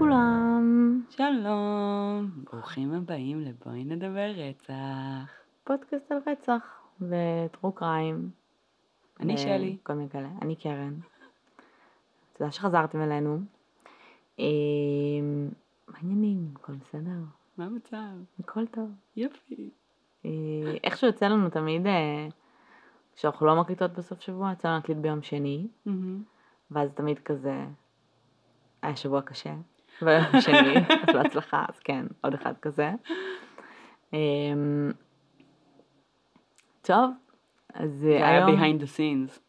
לכולם, שלום, ברוכים הבאים לבואי נדבר רצח. פודקאסט על רצח וטרו קריים. אני שלי. כל מיני כאלה. אני קרן. תודה שחזרתם אלינו. אמ, מה העניינים? הכל בסדר? מה המצב? הכל טוב. יופי. אה, איכשהו יוצא לנו תמיד, אה, כשאנחנו לא מקליטות בסוף שבוע, יצא לנו להקליט ביום שני. ואז תמיד כזה, היה שבוע קשה, ביום שני, אז בהצלחה, אז כן, עוד אחד כזה. אמ, טוב, אז זה אה, היה היום, behind the scenes.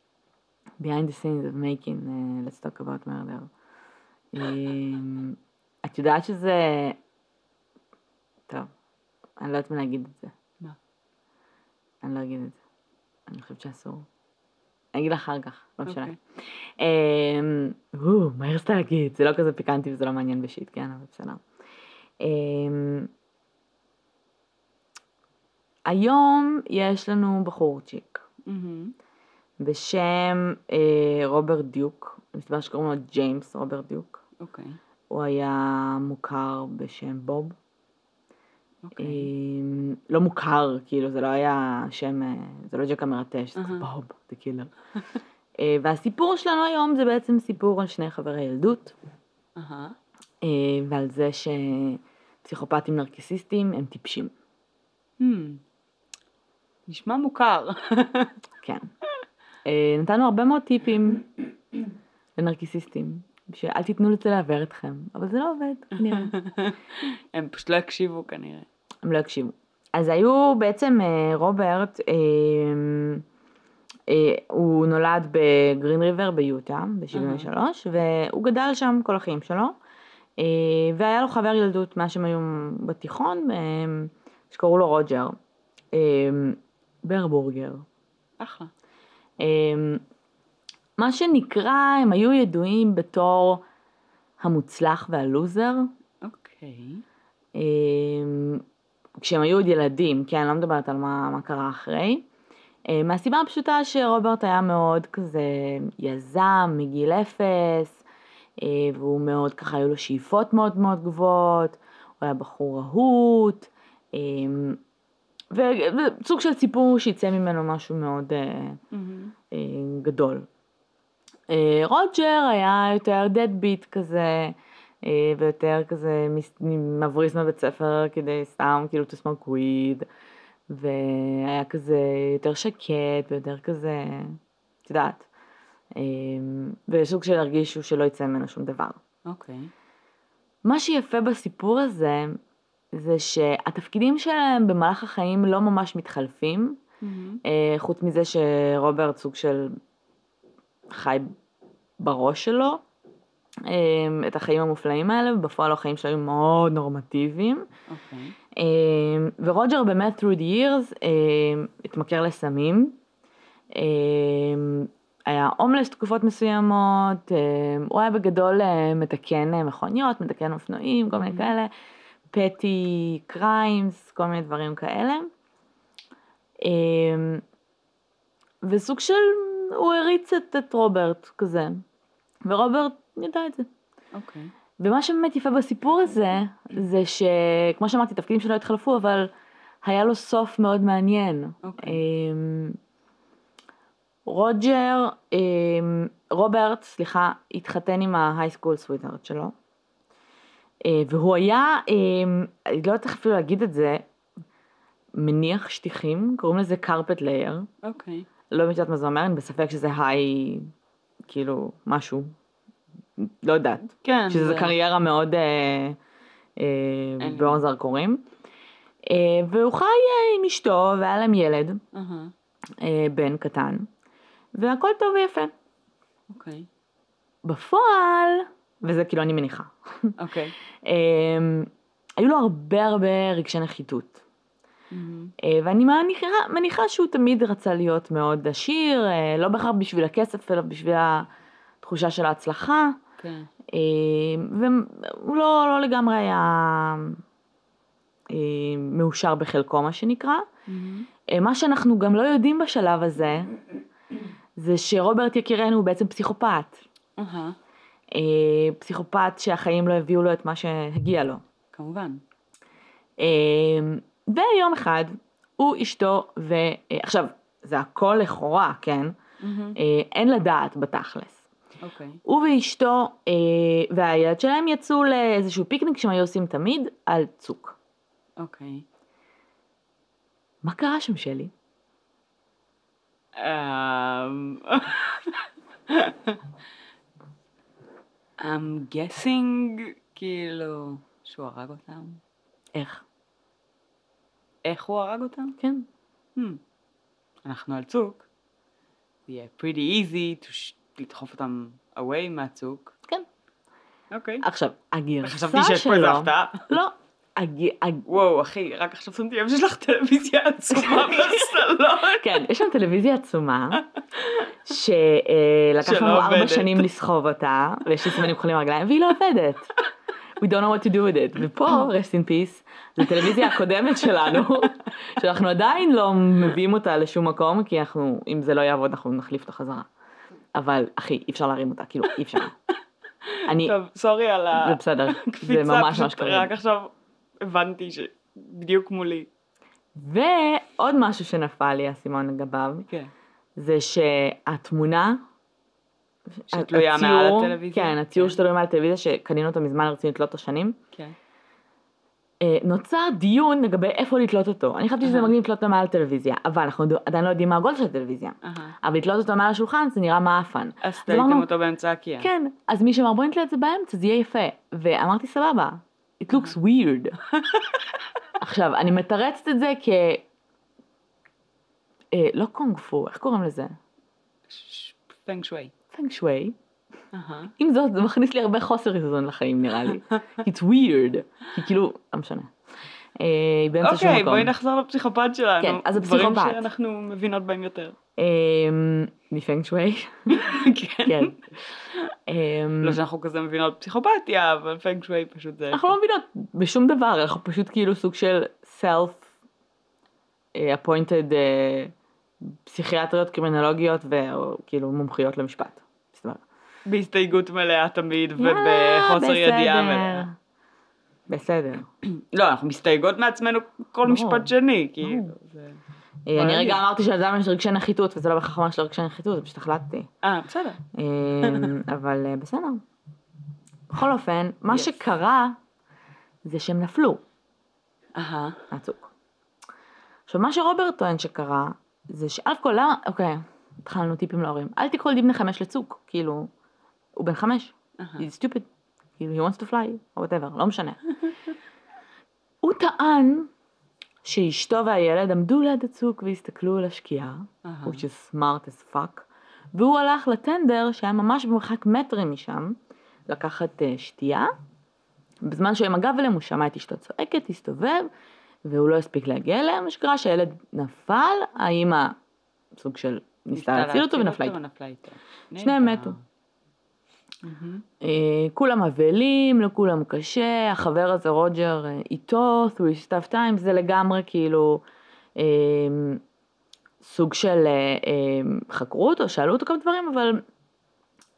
behind the scenes of making, uh, let's talk about murder. אמ, את יודעת שזה, טוב, אני לא יודעת מה להגיד את זה. מה? אני לא אגיד את זה. אני חושבת שאסור. אני אגיד לך אחר כך, לא משנה. אוקיי. אמ, מה הרסת להגיד? זה לא כזה פיקנטי וזה לא מעניין בשיט, כן, אבל בסדר. אמ, היום יש לנו בחורצ'יק מהמם. בשם אה, רוברט דיוק, מסתבר שקוראים לו ג'יימס רוברט דיוק. אוקיי. הוא היה מוכר בשם בוב. אוקיי. אמ, לא מוכר, כאילו, זה לא היה שם, אה, זה לא ג'ק המרטש, זה. בוב, זה קילר. אה, והסיפור שלנו היום זה בעצם סיפור על שני חברי ילדות. אה, ועל זה שפסיכופטים נרקיסיסטים הם טיפשים. Hmm. נשמע מוכר. כן. נתנו הרבה מאוד טיפים לנרקיסיסטים, שאל תיתנו לזה לעוור אתכם, אבל זה לא עובד, כנראה. הם פשוט לא הקשיבו כנראה. הם לא הקשיבו. אז היו בעצם אה, רוברט, אה, אה, הוא נולד בגרין ריבר ביוטה ב-73, והוא גדל שם כל החיים שלו, אה, והיה לו חבר ילדות מאז שהם היו בתיכון, אה, שקראו לו רוג'ר, אה, ברבורגר. אחלה. אה, מה שנקרא, הם היו ידועים בתור המוצלח והלוזר. אוקיי. אמ, כשהם היו עוד ילדים, כן, אני לא מדברת על מה, מה קרה אחרי. אה, מהסיבה הפשוטה שרוברט היה מאוד כזה יזם מגיל אפס, אה, והוא מאוד ככה, היו לו שאיפות מאוד מאוד גבוהות, הוא היה בחור רהוט, אמ, וסוג של סיפור שיצא ממנו משהו מאוד אה. אה, גדול. אה, רוג'ר היה יותר deadbeat כזה, אה, ויותר כזה מבריז מבית ספר כדי סתם כאילו to smoke weed, והיה כזה יותר שקט ויותר כזה, את יודעת, אה, וסוג של הרגישו שלא יצא ממנו שום דבר. אוקיי. מה שיפה בסיפור הזה, זה שהתפקידים שלהם במהלך החיים לא ממש מתחלפים, מהמם. אה, חוץ מזה שרוברט סוג של חי בראש שלו אה, את החיים המופלאים האלה, ובפועל החיים שלו היו מאוד נורמטיביים. אוקיי. אה, ורוג'ר באמת through the years אה, התמכר לסמים. היה הומלס תקופות מסוימות, הוא היה בגדול אה, מתקן אה, מכוניות, מתקן אופנועים, כל מיני כאלה, petty crimes, כל מיני דברים כאלה. וסוג של, הוא הריץ את, את רוברט כזה, ורוברט ידע את זה. אוקיי. ומה שבאמת יפה בסיפור הזה, זה שכמו שאמרתי, תפקידים שלו התחלפו, אבל היה לו סוף מאוד מעניין. אוקיי. אמ, רוג'ר, אמ, רוברט, סליחה, התחתן עם ה high school sweetheart שלו. אה, והוא היה, אמ, אני לא יודעת איך אפילו להגיד את זה, מניח שטיחים, קוראים לזה carpet layer. אוקיי. לא יודעת מה זה אומר, אני בספק שזה היי, כאילו, משהו. לא יודעת. כן. שזו זה- קריירה מאוד אה, אה. באור זרקורים. אה, והוא חי אה, עם אשתו והיה להם ילד, אהה. אה, בן קטן, והכל טוב ויפה. אוקיי. בפועל, וזה כאילו אני מניחה, אוקיי. אה, היו לו הרבה הרבה רגשי נחיתות. אה, ואני מניחה, מניחה שהוא תמיד רצה להיות מאוד עשיר, אה, לא בהכרח בשביל הכסף, אלא בשביל התחושה של ההצלחה. כן. אה, והוא לא, לא לגמרי היה אה, מאושר בחלקו, מה שנקרא. מהמם. אה, מה שאנחנו גם לא יודעים בשלב הזה, זה שרוברט יקירנו הוא בעצם פסיכופת. אה, פסיכופת שהחיים לא הביאו לו את מה שהגיע לו. כמובן. ויום אחד הוא אשתו, ועכשיו זה הכל לכאורה, כן? אה, אין לדעת בתכלס. אוקיי. הוא ואשתו אה, והילד שלהם יצאו לאיזשהו פיקניק שהם היו עושים תמיד על צוק. אוקיי. מה קרה שם שלי? אמ, I'm guessing, כאילו, שהוא הרג אותם. איך? איך הוא הרג אותם? כן. Hmm. אנחנו על צוק. זה יהיה pretty easy to sh- לדחוף אותם away מהצוק. כן. אוקיי. עכשיו, הגרסה שלו... חשבתי שיש פה איזה הפתעה. לא. הג... הג... וואו, אחי, רק עכשיו שמתי לב שיש לך טלוויזיה עצומה בסלון. כן, יש שם טלוויזיה עצומה, שלקח לנו ארבע. שנים לסחוב אותה, ויש לי סימנים כחולים ברגליים, והיא לא עובדת. We don't know what to do with it. ופה, rest in peace, זו טלוויזיה הקודמת שלנו, שאנחנו עדיין לא מביאים אותה לשום מקום, כי אנחנו, אם זה לא יעבוד, אנחנו נחליף אותה חזרה. אבל, אחי, אי אפשר להרים אותה, כאילו, אי אפשר. אני, טוב, סורי על זה בסדר, זה ממש ממש קרוב. רק עכשיו הבנתי שבדיוק מולי. ועוד משהו שנפל לי האסימון לגביו, כן. זה שהתמונה, שתלויה מעל הטלוויזיה? כן, הציור כן. שתלוי מעל הטלוויזיה, שקנינו אותו מזמן רצינו לתלות את השנים, כן. אה, נוצר דיון לגבי איפה לתלות אותו. אני חשבתי שזה. מגניב לתלות אותו מעל הטלוויזיה, אבל אנחנו עדיין לא יודעים מה הגודל של הטלוויזיה. אבל לתלות אותו מעל השולחן זה נראה מעפן. אז תליתם אותו באמצע הקיה. כן, אז מי שאמר בוא נתלה את זה באמצע, זה יהיה יפה. ואמרתי סבבה, it looks weird. עכשיו, אני מתרצת את זה כ... אה, לא קונג פו, איך קוראים לזה? פנג שווי. פנג שווי. אהה. עם זאת, זה מכניס לי הרבה חוסר איזון לחיים נראה לי. It's weird. כי כאילו, לא משנה. אה, היא באמצע שום אוקיי, מקום. בואי נחזור לפסיכופת שלנו. כן, אז דברים הפסיכופת. שאנחנו מבינות בהם יותר. אה, מפנג שווי. כן. כן. אה, לא שאנחנו כזה מבינות פסיכופתיה, אבל פנג שווי פשוט זה... אנחנו לא מבינות בשום דבר, אנחנו פשוט כאילו סוג של self appointed אה, פסיכיאטריות, קרימינולוגיות וכאילו מומחיות למשפט. בהסתייגות מלאה תמיד, יאללה, ובחוסר ידיעה. מלאה. בסדר. לא, אנחנו מסתייגות מעצמנו כל. משפט שני, כאילו. אה, אני. רגע אמרתי שלאדם יש רגשי נחיתות וזה לא בהכרח אומר שלו רגשי נחיתות, זה פשוט החלטתי. אה, בסדר. אה, אבל אה, בסדר. בכל אופן, מה. שקרה זה שהם נפלו אהה. מהצוק. עכשיו מה שרוברט טוען שקרה זה שאלף כל למה, אוקיי, התחלנו טיפים להורים, אל תיקחו ילדים בני חמש לצוק, כאילו, הוא בן חמש, אהה. he's stupid, כאילו he wants to fly, או whatever, לא משנה. הוא טען שאשתו והילד עמדו ליד הצוק והסתכלו על השקיעה, אהה. which is smart as fuck, והוא הלך לטנדר שהיה ממש במרחק מטרים משם, לקחת uh, שתייה, בזמן שהוא עם הגב אליהם הוא שמע את אשתו צועקת, הסתובב, והוא לא הספיק להגיע אליהם, מה שקרה שהילד נפל, האמא סוג של ניסתה להציל אותו ונפלה איתו. שניהם. מתו. אה, כולם אבלים, לכולם קשה, החבר הזה רוג'ר אה, איתו, through his tough times, זה לגמרי כאילו אה, סוג של, אה, אה, חקרו אותו, שאלו אותו כמה דברים, אבל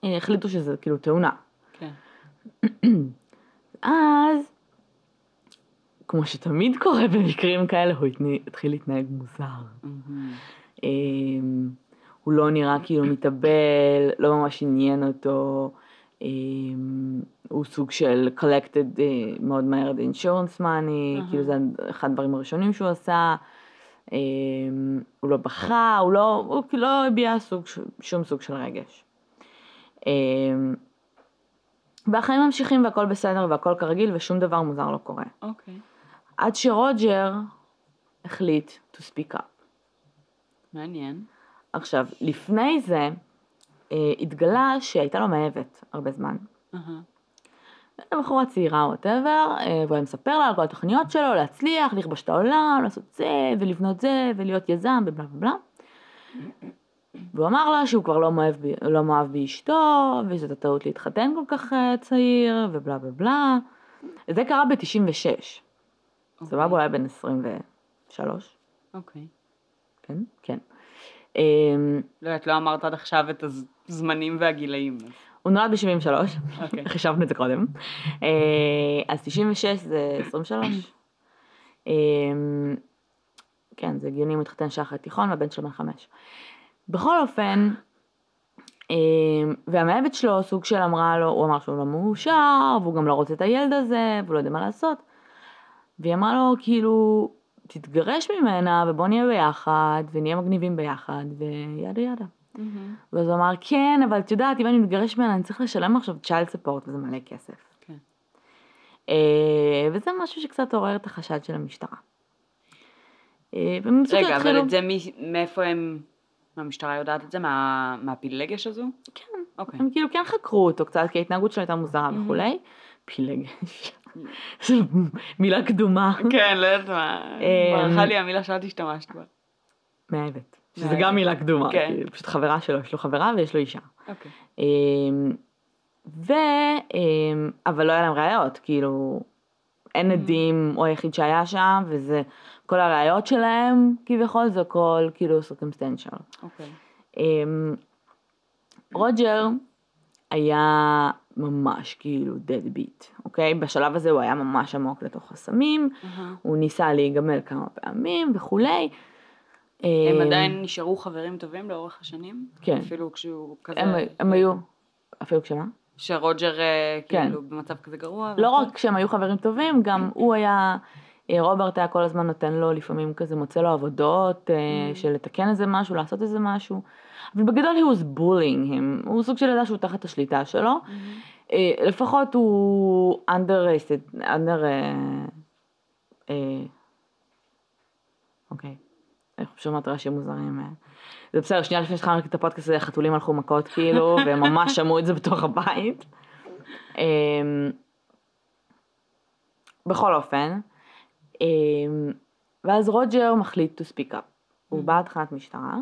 אה, החליטו שזה כאילו תאונה. כן. אז, כמו שתמיד קורה במקרים כאלה, הוא התחיל להתנהג מוזר. אמ, הוא לא נראה כאילו מתאבל, לא ממש עניין אותו, הוא סוג של collected אה, מאוד מהר את insurance money, אהה. כאילו זה אחד הדברים הראשונים שהוא עשה, אמ, הוא לא בכה, הוא לא, הוא כאילו לא הביע סוג, שום סוג של רגש. והחיים ממשיכים והכל בסדר והכל כרגיל ושום דבר מוזר לא קורה. אוקיי. עד שרוג'ר החליט to speak up. מעניין. עכשיו, לפני זה אה, התגלה שהייתה לו מאהבת הרבה זמן. אהה. בחורה צעירה או וואטאבר, והוא היה מספר לה על כל התוכניות שלו, להצליח, לכבוש את העולם, לעשות זה, ולבנות זה, ולהיות יזם, ובלה ובלה. והוא אמר לה שהוא כבר לא מאוהב, לא מאוהב באשתו, וזאת הטעות להתחתן כל כך אה, צעיר, ובלה ובלה. זה קרה ב-96. סבבה, הוא היה בן 23. אוקיי. כן, כן. אמ, לא יודעת, לא אמרת עד עכשיו את הזמנים והגילאים. הוא נולד ב-73, אוקיי. חישבנו את זה קודם. אה, אז 96 זה 23. אמ, כן, זה הגיוני, הוא התחתן שחר תיכון והבן שלו בן חמש. בכל אופן, אמ, והמאהבת שלו סוג של אמרה לו, הוא אמר שהוא לא מאושר, והוא גם לא רוצה את הילד הזה, והוא לא יודע מה לעשות. והיא אמרה לו, כאילו, תתגרש ממנה ובוא נהיה ביחד, ונהיה מגניבים ביחד, וידה ידה. ואז הוא אמר, כן, אבל את יודעת, אם אני מתגרש ממנה, אני צריך לשלם עכשיו child support, וזה מלא כסף. כן. אה, וזה משהו שקצת עורר את החשד של המשטרה. אה, רגע, אבל את זה מאיפה הם... המשטרה יודעת את זה? מה- מהפילגש הזו? כן, אוקיי. הם כאילו כן חקרו אותו קצת, כי ההתנהגות שלו הייתה מוזרה מהמם. וכולי. פילגש. זו מילה קדומה. כן, לא יודעת מה. אמ, ברכה לי המילה שאת השתמשת בה. מאהבת. שזה. גם מילה קדומה. כן. כאילו, פשוט חברה שלו, יש לו חברה ויש לו אישה. אוקיי. אמ, ו... אמ, אבל לא היה להם ראיות, כאילו, אין Mm. עדים, הוא היחיד שהיה שם, וזה, כל הראיות שלהם, כביכול, זה הכל כאילו סרקמסטנציאל. אוקיי. אמ, רוג'ר היה ממש כאילו dead beat, אוקיי? בשלב הזה הוא היה ממש עמוק לתוך הסמים, אהה. הוא ניסה להיגמל כמה פעמים וכולי. הם אמ, עדיין נשארו חברים טובים לאורך השנים? כן. אפילו כשהוא כזה... הם, הם היו, אפילו כשמה? שרוג'ר אה, כן. כאילו במצב כזה גרוע? לא והכל? רק כשהם היו חברים טובים, גם הוא היה, אה, רוברט היה כל הזמן נותן לו לפעמים כזה מוצא לו עבודות, אה, Mm. של לתקן איזה משהו, לעשות איזה משהו. אבל בגדול he was bullying him, הוא סוג של ידע שהוא תחת השליטה שלו. אה, לפחות הוא under, under, אה, איך שומעת רעשים מוזרים. אה. זה בסדר, שנייה לפני שהתחלנו את הפודקאסט הזה, חתולים הלכו מכות כאילו, והם ממש שמעו את זה בתוך הבית. אה, בכל אופן, אה, ואז רוג'ר מחליט to speak up. הוא בא לתחנת משטרה,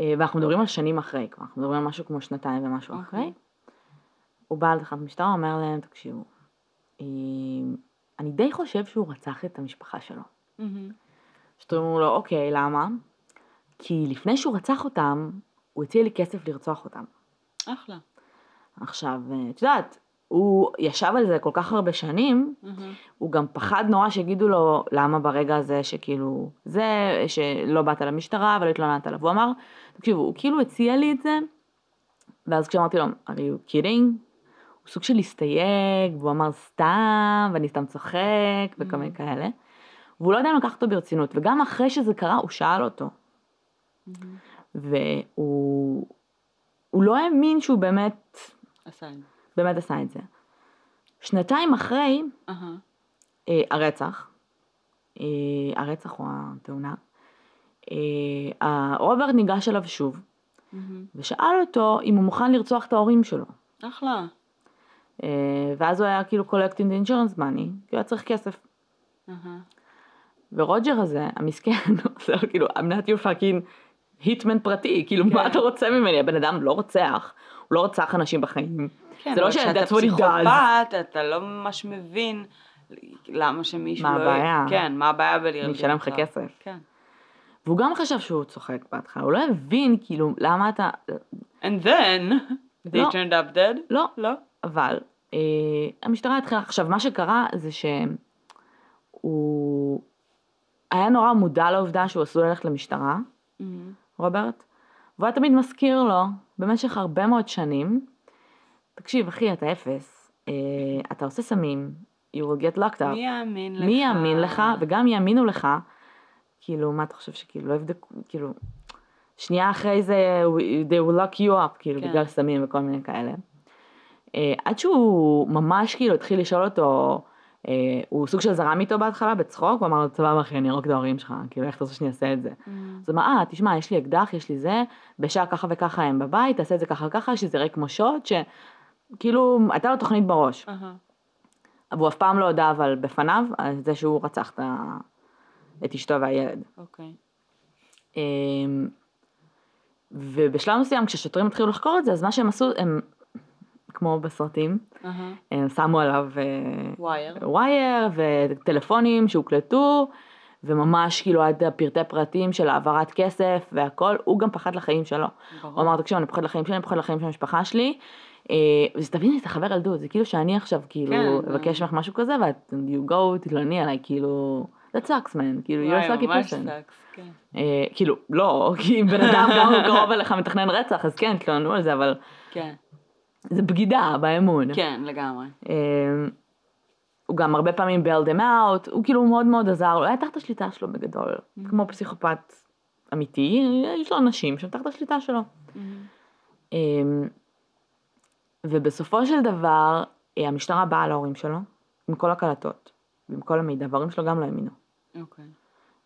אה, ואנחנו מדברים על שנים אחרי כבר, אנחנו מדברים על משהו כמו שנתיים ומשהו אוקיי. אחרי. הוא בא לתחנת משטרה, אומר להם, תקשיבו, אה, אני די חושב שהוא רצח את המשפחה שלו. שאתם אומרים לו, אוקיי, למה? כי לפני שהוא רצח אותם, הוא הציע לי כסף לרצוח אותם. אחלה. עכשיו, אה, את יודעת, הוא ישב על זה כל כך הרבה שנים, מהמם. הוא גם פחד נורא שיגידו לו למה ברגע הזה שכאילו זה, שלא באת למשטרה ולא התלוננת עליו. הוא אמר, תקשיבו, הוא כאילו הציע לי את זה, ואז כשאמרתי לו, are you kidding? הוא סוג של הסתייג, והוא אמר סתם, ואני סתם צוחק, וכל מיני כאלה. והוא לא יודע אם לקח אותו ברצינות, וגם אחרי שזה קרה, הוא שאל אותו. מהמם. והוא הוא לא האמין שהוא באמת, עשה את זה. באמת עשה את זה. שנתיים אחרי, אהה. אה, הרצח, אה, הרצח או התאונה, אה, רוברט ניגש אליו שוב מהמם. ושאל אותו אם הוא מוכן לרצוח את ההורים שלו. אחלה. אה, ואז הוא היה כאילו collecting the insurance money, כי הוא היה צריך כסף. אהה. ורוג'ר הזה, המסכן, לו כאילו, I'm not your fucking hitman פרטי, כאילו מה כן. אתה רוצה ממני? הבן אדם לא רוצח, הוא לא רוצח אנשים בחיים. כן, זה לא אבל ש- כשאתה that's what he does. פסיכופת, אתה לא ממש מבין למה שמישהו מה לא... הבעיה? כן, מה הבעיה בלהרגיע אני אשלם לך אותך? כסף. כן. והוא גם חשב שהוא צוחק בהתחלה, הוא לא הבין כאילו למה אתה, And then, they לא. turned up dead? לא, לא? אבל אה, המשטרה התחילה, עכשיו מה שקרה זה שהוא היה נורא מודע לעובדה שהוא עשוי ללכת למשטרה, מהמם. רוברט, והוא היה תמיד מזכיר לו במשך הרבה מאוד שנים, תקשיב אחי אתה אפס, אה, אתה עושה סמים, you will get locked up, מי יאמין לך? מי יאמין לך וגם יאמינו לך, כאילו מה אתה חושב שכאילו לא יבדקו, כאילו שנייה אחרי זה they will lock you up, כאילו כן. בגלל סמים וכל מיני כאלה. אה, עד שהוא ממש כאילו התחיל לשאול אותו, הוא סוג של זרם איתו בהתחלה בצחוק, הוא אמר לו סבבה אחי אני ארוג את ההורים שלך, כאילו איך אתה רוצה שאני אעשה את זה? מהמם. אז הוא אמר, אה, תשמע, יש לי אקדח, יש לי זה, בשעה ככה וככה הם בבית, תעשה את זה ככה וככה, שזה ריק כמו שוט, שכאילו, הייתה לו תוכנית בראש. אהה. אבל הוא אף פעם לא הודה אבל בפניו, על זה שהוא רצח את, ה... את אשתו והילד. אוקיי. אמ, ובשלב מסוים, כששוטרים התחילו לחקור את זה, אז מה שהם עשו, הם, כמו בסרטים, אהה. הם שמו עליו אה, ווייר. ווייר וטלפונים שהוקלטו, וממש כאילו עד הפרטי פרטים של העברת כסף והכל, הוא גם פחד לחיים שלו. ברור. הוא אמר, תקשיב, אני פוחד לחיים שלי, אני פוחד לחיים של המשפחה שלי. אה, וזה תביני, זה חבר ילדות, זה כאילו שאני עכשיו כאילו כן, אבקש ממך משהו כזה, ואת you go, תתלונני עליי, כאילו, that sucks man, כאילו, you're a sucky person. אה, כאילו, לא, כי בן אדם גם קרוב אליך מתכנן רצח, אז כן, תתלוננו על זה, אבל כן, זה בגידה באמון. כן, לגמרי. אה, הוא גם הרבה פעמים bailed them out, הוא כאילו מאוד מאוד עזר לו, היה תחת השליטה שלו בגדול, Mm-hmm. כמו פסיכופת אמיתי, יש לו אנשים שהם תחת השליטה שלו. Mm-hmm. אמ, ובסופו של דבר, אה, המשטרה באה להורים שלו, עם כל הקלטות, ועם כל המידע, וההורים שלו גם לא האמינו. אוקיי.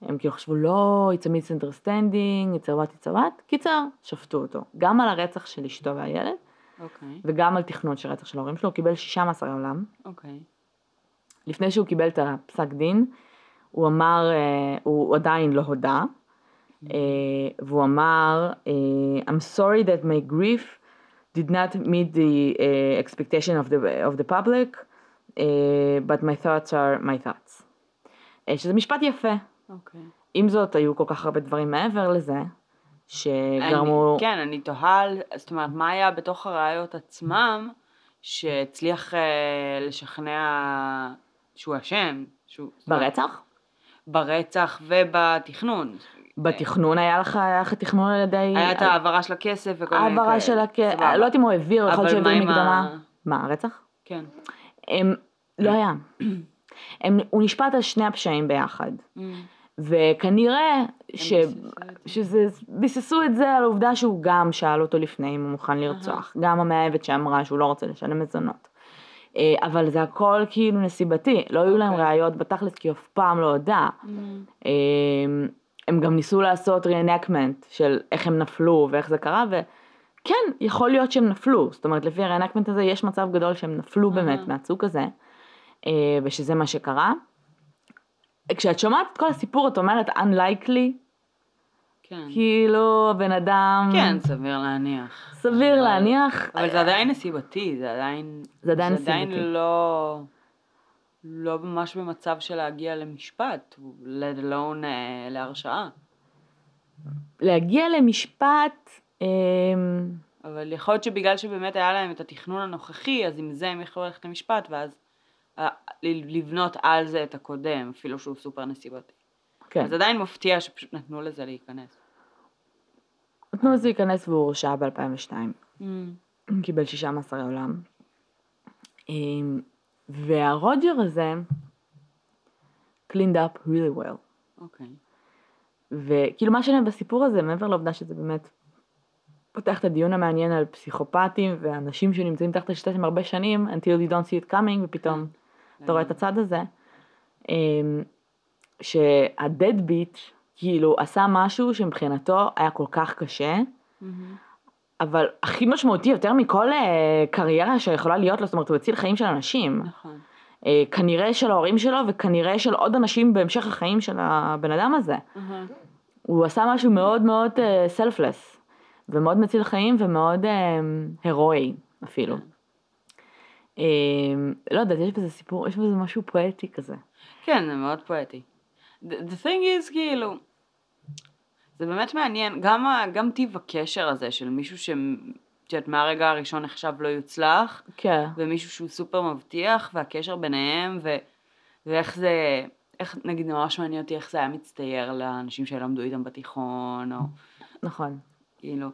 הם כאילו חשבו, לא, it's a misunderstanding, it's a what, it's a what. קיצר, שפטו אותו. גם על הרצח של אשתו והילד, אוקיי. וגם על תכנון של רצח של ההורים שלו, הוא קיבל שישה מאסרי עולם. אוקיי. לפני שהוא קיבל את הפסק דין, הוא אמר, אה, הוא עדיין לא הודה, אה, והוא אמר, אה, I'm sorry that my grief did not meet the expectation of the, of the public, but my thoughts are my thoughts. שזה משפט יפה. אוקיי. עם זאת, היו כל כך הרבה דברים מעבר לזה, שגרמו... אני, כן, אני תוהה, זאת אומרת, מה היה בתוך הראיות עצמם, שהצליח אה, לשכנע שהוא אשם, שהוא... ברצח? ברצח ובתכנון. בתכנון היה לך, היה לך תכנון על ידי... היה את ההעברה של הכסף וכל מיני כאלה. העברה של הכ... סבבה. לא יודעת אם הוא העביר, יכול להיות שהעביר מקדמה. מה, הרצח? כן. לא היה. הוא נשפט על שני הפשעים ביחד. וכנראה ש... שזה... ביססו את זה על העובדה שהוא גם שאל אותו לפני אם הוא מוכן לרצוח. גם המאהבת שאמרה שהוא לא רוצה לשלם מזונות. אה, אבל זה הכל כאילו נסיבתי, לא היו להם אוקיי. ראיות בתכלס כי אף פעם לא הודה. Mm. אה, הם גם ניסו לעשות reenactment של איך הם נפלו ואיך זה קרה, וכן, יכול להיות שהם נפלו, זאת אומרת לפי ה-reenactment הזה יש מצב גדול שהם נפלו באמת אהה. מהצוק הזה, אה, ושזה מה שקרה. כשאת שומעת את כל הסיפור את אומרת unlikely, כן. כאילו הבן אדם, כן, סביר להניח. סביר אבל- להניח, אבל זה עדיין נסיבתי, זה עדיין... זה עדיין זה עדיין נסיבתי. לא... לא ממש במצב של להגיע למשפט, let alone אה, להרשעה. להגיע למשפט, אה, אבל יכול להיות שבגלל שבאמת היה להם את התכנון הנוכחי, אז עם זה הם יכלו ללכת למשפט, ואז לבנות על זה את הקודם, אפילו שהוא סופר נסיבתי. כן, אז עדיין מפתיע שפשוט נתנו לזה להיכנס. נתנו לזה להיכנס והוא הורשע ב-2002. Mm. קיבל שישה מאסרי עולם. אמ, והרוג'ר הזה cleaned up really well. אוקיי. וכאילו מה שאני בסיפור הזה, מעבר לעובדה שזה באמת פותח את הדיון המעניין על פסיכופטים ואנשים שנמצאים תחת השיטה שלהם הרבה שנים, until you don't see it coming, ופתאום אתה רואה את הצד הזה, אמ, שהדדביט כאילו עשה משהו שמבחינתו היה כל כך קשה, מהמם. אבל הכי משמעותי יותר מכל אה, קריירה שיכולה להיות לו, זאת אומרת הוא הציל חיים של אנשים. נכון. אה, כנראה של ההורים שלו וכנראה של עוד אנשים בהמשך החיים של הבן אדם הזה. אהה. הוא עשה משהו מאוד מאוד סלפלס, ומאוד מציל חיים ומאוד אה, הירואי אפילו. אה, לא יודעת, יש בזה סיפור, יש בזה משהו פואטי כזה. כן, זה מאוד פואטי. The, the thing is, כאילו, זה באמת מעניין, גם, גם טיב הקשר הזה של מישהו ש... את יודעת, מהרגע הראשון נחשב לא יוצלח, כן. ומישהו שהוא סופר מבטיח, והקשר ביניהם, ו... ואיך זה, איך, נגיד, ממש מעניין אותי איך זה היה מצטייר לאנשים שלמדו איתם בתיכון, או נכון. כאילו,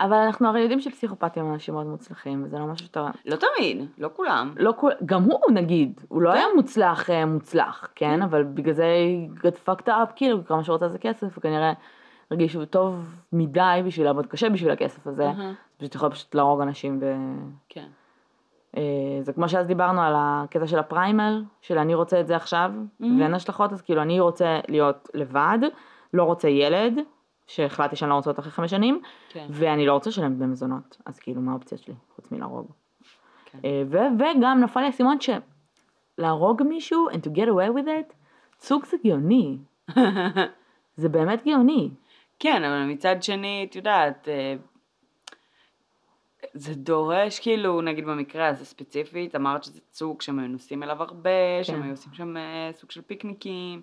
אבל אנחנו הרי יודעים שפסיכופטים הם אנשים מאוד מוצלחים, וזה לא משהו שאתה... לא תמיד, לא כולם. לא כל... גם הוא נגיד, הוא לא היה מוצלח אה, מוצלח, כן? אבל בגלל זה got fucked up, כאילו, כמה שהוא רוצה זה כסף, וכנראה הרגיש שהוא טוב מדי בשביל לעבוד קשה בשביל הכסף הזה. פשוט יכול פשוט להרוג אנשים ו... כן. אה, זה כמו שאז דיברנו על הקטע של הפריימל, של אני רוצה את זה עכשיו, ואין השלכות, אז כאילו אני רוצה להיות לבד, לא רוצה ילד, שהחלטתי שאני לא רוצה אותו אחרי חמש שנים, כן. ואני לא רוצה לשלם דמי מזונות, אז כאילו מה האופציה שלי, חוץ מלהרוג. כן. אה, ו- וגם נפל לי האסימון שלהרוג מישהו and to get away with it, סוג זה גאוני. זה באמת גאוני. כן, אבל מצד שני, את יודעת, אה, זה דורש, כאילו, נגיד במקרה הזה ספציפית, אמרת שזה צוג שהם היו נוסעים אליו הרבה, שהם היו עושים שם אה, סוג של פיקניקים.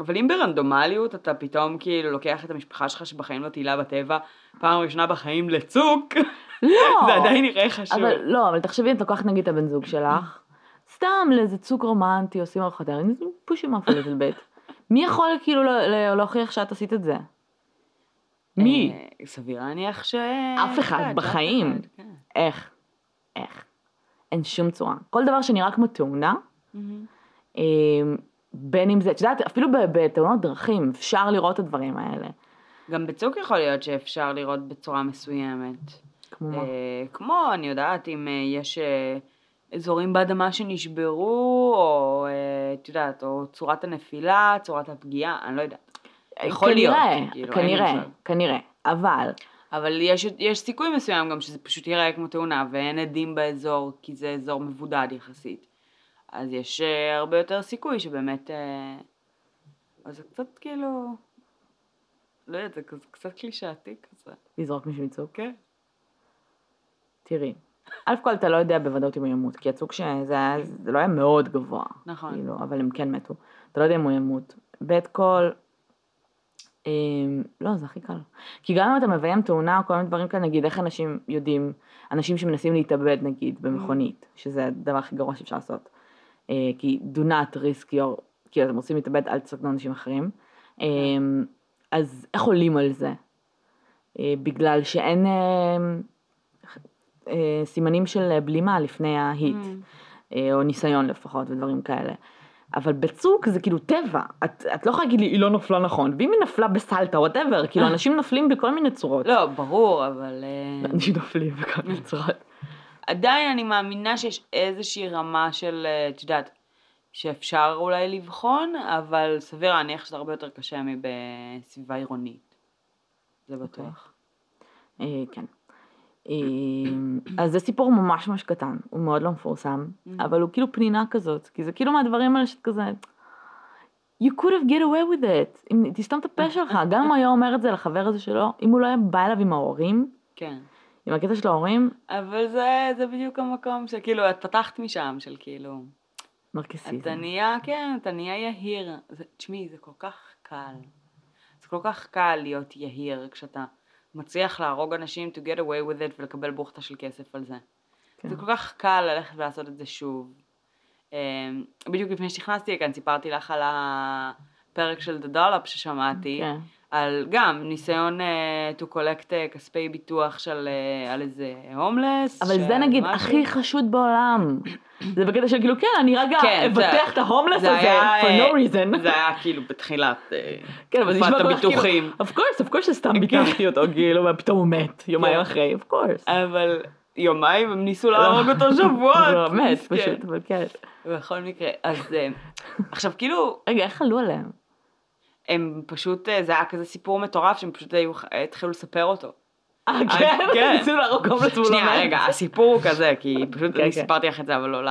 אבל אם ברנדומליות אתה פתאום כאילו לוקח את המשפחה שלך שבחיים לא תהילה בטבע, פעם ראשונה בחיים לצוק, לא. זה עדיין נראה חשוב. אבל לא, אבל תחשבי, את לוקחת נגיד את הבן זוג שלך, סתם לאיזה צוק רומנטי, עושים ארוחת ערב, פושים אף ליטל בית. מי יכול כאילו ל- ל- להוכיח שאת עשית את זה? מי? אה, סביר להניח ש... אף אחד, אף בחיים. אחד, כן. איך? איך? אין שום צורה. כל דבר שנראה כמו תאונה, בין אם זה, את יודעת, אפילו בתאונות דרכים אפשר לראות את הדברים האלה. גם בצוק יכול להיות שאפשר לראות בצורה מסוימת. כמו מה? אה, כמו, אני יודעת, אם אה, יש אה, אזורים באדמה שנשברו, או את יודעת, או צורת הנפילה, צורת הפגיעה, אני לא יודעת. יכול להיות, כנראה, כאילו, אין לי כנראה. כנראה, אבל אבל יש, יש סיכוי מסוים גם שזה פשוט ייראה כמו תאונה, ואין עדים באזור, כי זה אזור מבודד יחסית. אז יש אה, הרבה יותר סיכוי שבאמת... אה, אז זה קצת כאילו... לא יודעת, זה קצת קלישאתי כזה. לזרוק מישהו מצוק. כן. תראי, א' כל אתה לא יודע בוודאות אם הוא ימות, כי הצוק שזה היה, זה לא היה מאוד גבוה. נכון. כאילו, אבל הם כן מתו. אתה לא יודע אם הוא ימות. ב' כל, אמ, לא, זה הכי קל. כי גם אם אתה מביים תאונה או כל מיני דברים כאלה, נגיד איך אנשים יודעים, אנשים שמנסים להתאבד נגיד במכונית, שזה הדבר הכי גרוע שאפשר לעשות. אה, כי do not risk your, כאילו אתם רוצים להתאבד, אל תסכנו אנשים אחרים. אמ, אז איך עולים על זה? אה, בגלל שאין אה, סימנים של בלימה לפני ה hit. Mm. או ניסיון לפחות ודברים כאלה. אבל בצוק זה כאילו טבע, את, את לא יכולה להגיד לי היא לא נפלה נכון, ואם היא נפלה בסלטה whatever, כאילו אנשים נופלים בכל מיני צורות. לא, ברור, אבל... אנשים נופלים בכל מיני צורות. עדיין אני מאמינה שיש איזושהי רמה של, אה, את יודעת, שאפשר אולי לבחון, אבל סביר להניח שזה הרבה יותר קשה מבסביבה עירונית. זה בטוח. אה, כן. אה, אז זה סיפור ממש ממש קטן, הוא מאוד לא מפורסם, אבל הוא כאילו פנינה כזאת, כי זה כאילו מהדברים האלה שאת כזה, you could have get away with it, אם תסתום את הפה שלך, גם אם הוא היה אומר את זה לחבר הזה שלו, אם הוא לא היה בא אליו עם ההורים, כן. עם הקטע של ההורים, אבל זה, זה בדיוק המקום שכאילו, את פתחת משם, של כאילו, נרקסיזם. אתה נהיה, כן, אתה נהיה יהיר. תשמעי, זה כל כך קל. זה כל כך קל להיות יהיר כשאתה מצליח להרוג אנשים to get away with it ולקבל בוכטה של כסף על זה. כן. זה כל כך קל ללכת ולעשות את זה שוב. אמ, בדיוק לפני שנכנסתי לכאן סיפרתי לך על הפרק של The Dollop ששמעתי, כן. על גם ניסיון uh, to collect uh, כספי ביטוח של, uh, על איזה הומלס. אבל זה נגיד הכי חשוד בעולם. זה בקטע של כאילו, כן, אני רגע כן, זה- אבטח את ההומלס זה הזה, היה, for no reason. זה היה כאילו בתחילת כן, זה תקופת כאילו, הביטוחים. of course, of course שסתם ביטחתי אותו, כאילו, ופתאום הוא מת, יומיים כן. אחרי, of course. אבל יומיים הם ניסו להרוג אותו שבועות. הוא מת, מסכן. פשוט, אבל כן. בכל מקרה, אז עכשיו כאילו, רגע, איך עלו עליהם? הם פשוט, אה, זה היה כזה סיפור מטורף שהם פשוט היו, התחילו לספר אותו. אה, כן? כן. ניסו להרוג הומלס מת. שנייה, רגע, הסיפור הוא כזה, כי פשוט כן, אני כן. סיפרתי לך את זה, אבל לא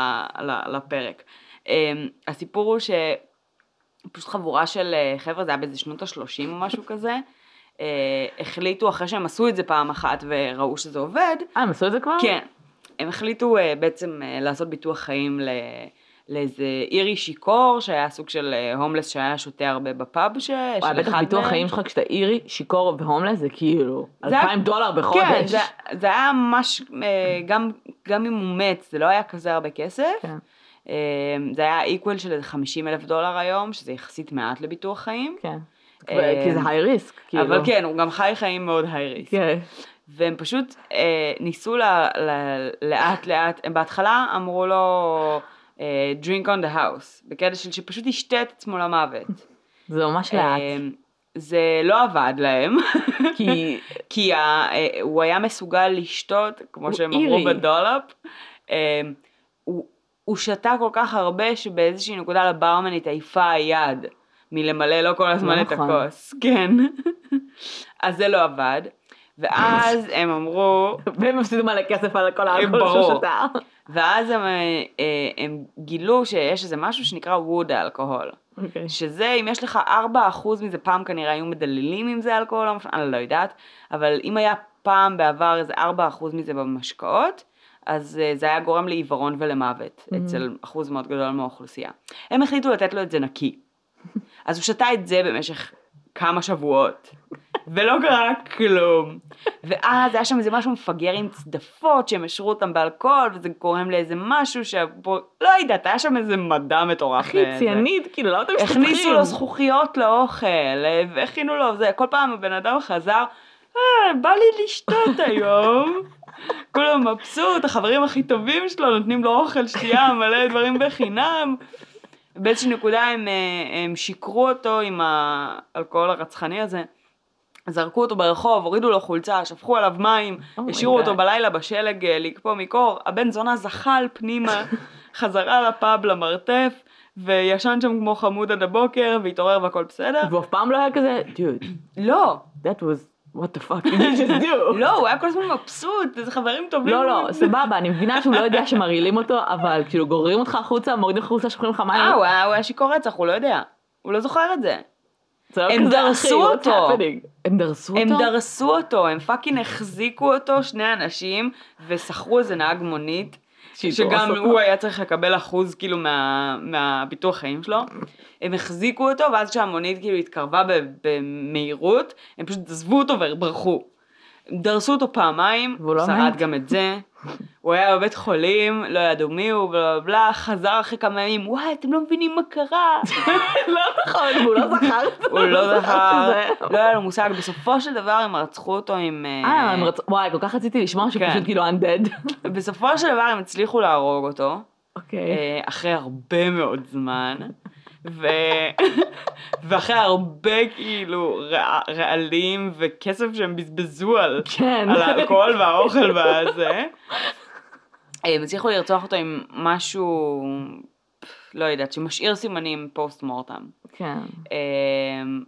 לפרק. אמ, הסיפור הוא שפשוט חבורה של אה, חבר'ה, זה היה באיזה שנות ה-30 או משהו כזה, אה, החליטו אחרי שהם עשו את זה פעם אחת וראו שזה עובד, אה, הם עשו את זה כבר? כן, הם החליטו בעצם לעשות ביטוח חיים. לאיזה אירי שיכור שהיה סוג של אה, הומלס שהיה שותה הרבה בפאב ש... וואי, בטח ביטוח מהם. חיים שלך כשאתה אירי, שיכור והומלס זה כאילו זה היה- אלפיים דולר בחודש. כן, זה, זה היה ממש, אה, גם, גם אם הוא מת, זה לא היה כזה הרבה כסף. כן. אה, זה היה איקוול של איזה 50 אלף דולר היום, שזה יחסית מעט לביטוח חיים. כן. אה, כי זה היי ריסק, כאילו. אבל כן, הוא גם חי חיים מאוד הייריס. כן. והם פשוט אה, ניסו ל, ל, לאט לאט, הם בהתחלה אמרו לו אה, drink on the house, בקטע של שפשוט ישתה את עצמו למוות. זה ממש לאט. אה, זה לא עבד להם. כי כי ה, אה, הוא היה מסוגל לשתות, כמו שהם. אמרו בדולפ, אה, הוא, הוא שתה כל כך הרבה שבאיזושהי נקודה לברמנית עייפה היד מלמלא לו כל הזמן לא את נכון. הכוס, כן. אז זה לא עבד. ואז הם אמרו, והם הפסידו מלא כסף על כל האלכוהול. שהוא שתה. ואז הם, אה, אה, הם גילו שיש איזה משהו שנקרא ווד אלכוהול. אוקיי. שזה, אם יש לך 4% מזה, פעם כנראה היו מדללים עם זה אלכוהול, אני לא יודעת, אבל אם היה פעם בעבר איזה 4% מזה במשקאות, אז אה, זה היה גורם לעיוורון ולמוות Mhm. אצל אחוז מאוד גדול מהאוכלוסייה. הם החליטו לתת לו את זה נקי. אז הוא שתה את זה במשך כמה שבועות, ולא קרה כלום. ואז היה שם איזה משהו מפגר עם צדפות שהם השרו אותם באלכוהול, וזה גורם לאיזה משהו שבו, לא יודעת, היה שם איזה מדע מטורף. אחי, לזה. ציאנית, כאילו, למה אתם מסתבכים? הכניסו לו זכוכיות לאוכל, אה, והכינו לו זה, כל פעם הבן אדם חזר, אה, בא לי לשתות היום. כולו מבסוט, החברים הכי טובים שלו נותנים לו אוכל, שתייה, מלא דברים בחינם. באיזושהי נקודה הם, אה, הם שיקרו אותו עם האלכוהול הרצחני הזה. זרקו אותו ברחוב, הורידו לו חולצה, שפכו עליו מים, Oh השאירו אותו. בלילה בשלג אה, לקפוא מקור, הבן זונה זחל פנימה, חזרה לפאב למרתף, וישן שם כמו חמוד עד הבוקר, והתעורר והכל בסדר. והוא אף פעם לא היה כזה, dude, לא, that was, what the fuck did you just do? לא, הוא היה כל הזמן מבסוט, איזה חברים טובים. לא, לא, סבבה, אני מבינה שהוא לא יודע שמרעילים אותו, אבל כאילו גוררים אותך החוצה, מורידים לך החולצה, שופכים לך מים. אה, הוא היה שיכור רצח, הוא לא יודע. הוא לא זוכר את זה. לא הם דרסו אותו. הם דרסו אותו? הם דרסו אותו, הם fucking החזיקו אותו, שני אנשים, ושכרו איזה נהג מונית, שגם. הוא היה צריך לקבל אחוז כאילו מה- מהביטוח חיים שלו. הם החזיקו אותו, ואז כשהמונית כאילו התקרבה במהירות, הם פשוט עזבו אותו וברחו. דרסו אותו פעמיים, והוא לא שרד? גם את זה. הוא היה בבית חולים, לא ידעו מי הוא, בלה בלה חזר אחרי כמה ימים, וואי, אתם לא מבינים מה קרה. לא נכון, הוא לא זכר. הוא לא זכר. לא היה לו מושג, בסופו של דבר הם רצחו אותו עם... אה, הם רצו, וואי, כל כך רציתי לשמוע שהוא כן. כאילו undead. בסופו של דבר הם הצליחו להרוג אותו, אוקיי. אה, אחרי הרבה מאוד זמן, ו... ואחרי הרבה כאילו רע- רעלים וכסף שהם בזבזו על, כן. על האלכוהול והאוכל והזה, אה, הם הצליחו לרצוח אותו עם משהו, לא יודעת, שמשאיר סימנים פוסט מורטם. כן. אמ,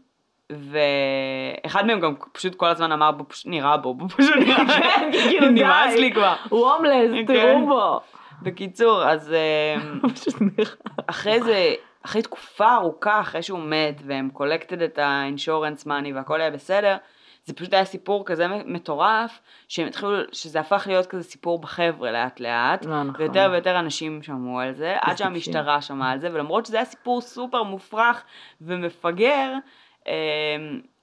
ואחד מהם גם פשוט כל הזמן אמר בו פשוט נראה בו, בו פשוט נראה, כן, כאילו, נמאס. לי כבר. הוא הומלס, כן. תראו בו. בקיצור, אז אמ. אחרי זה, אחרי תקופה ארוכה אחרי שהוא מת והם קולקטד את האינשורנס מאני והכל היה בסדר, זה פשוט היה סיפור כזה מטורף, שהם התחילו, שזה הפך להיות כזה סיפור בחבר'ה לאט לאט, לא נכון. ויותר ויותר אנשים שמעו על זה, עד. שהמשטרה שמעה על זה, ולמרות שזה היה סיפור סופר מופרך ומפגר, אמ,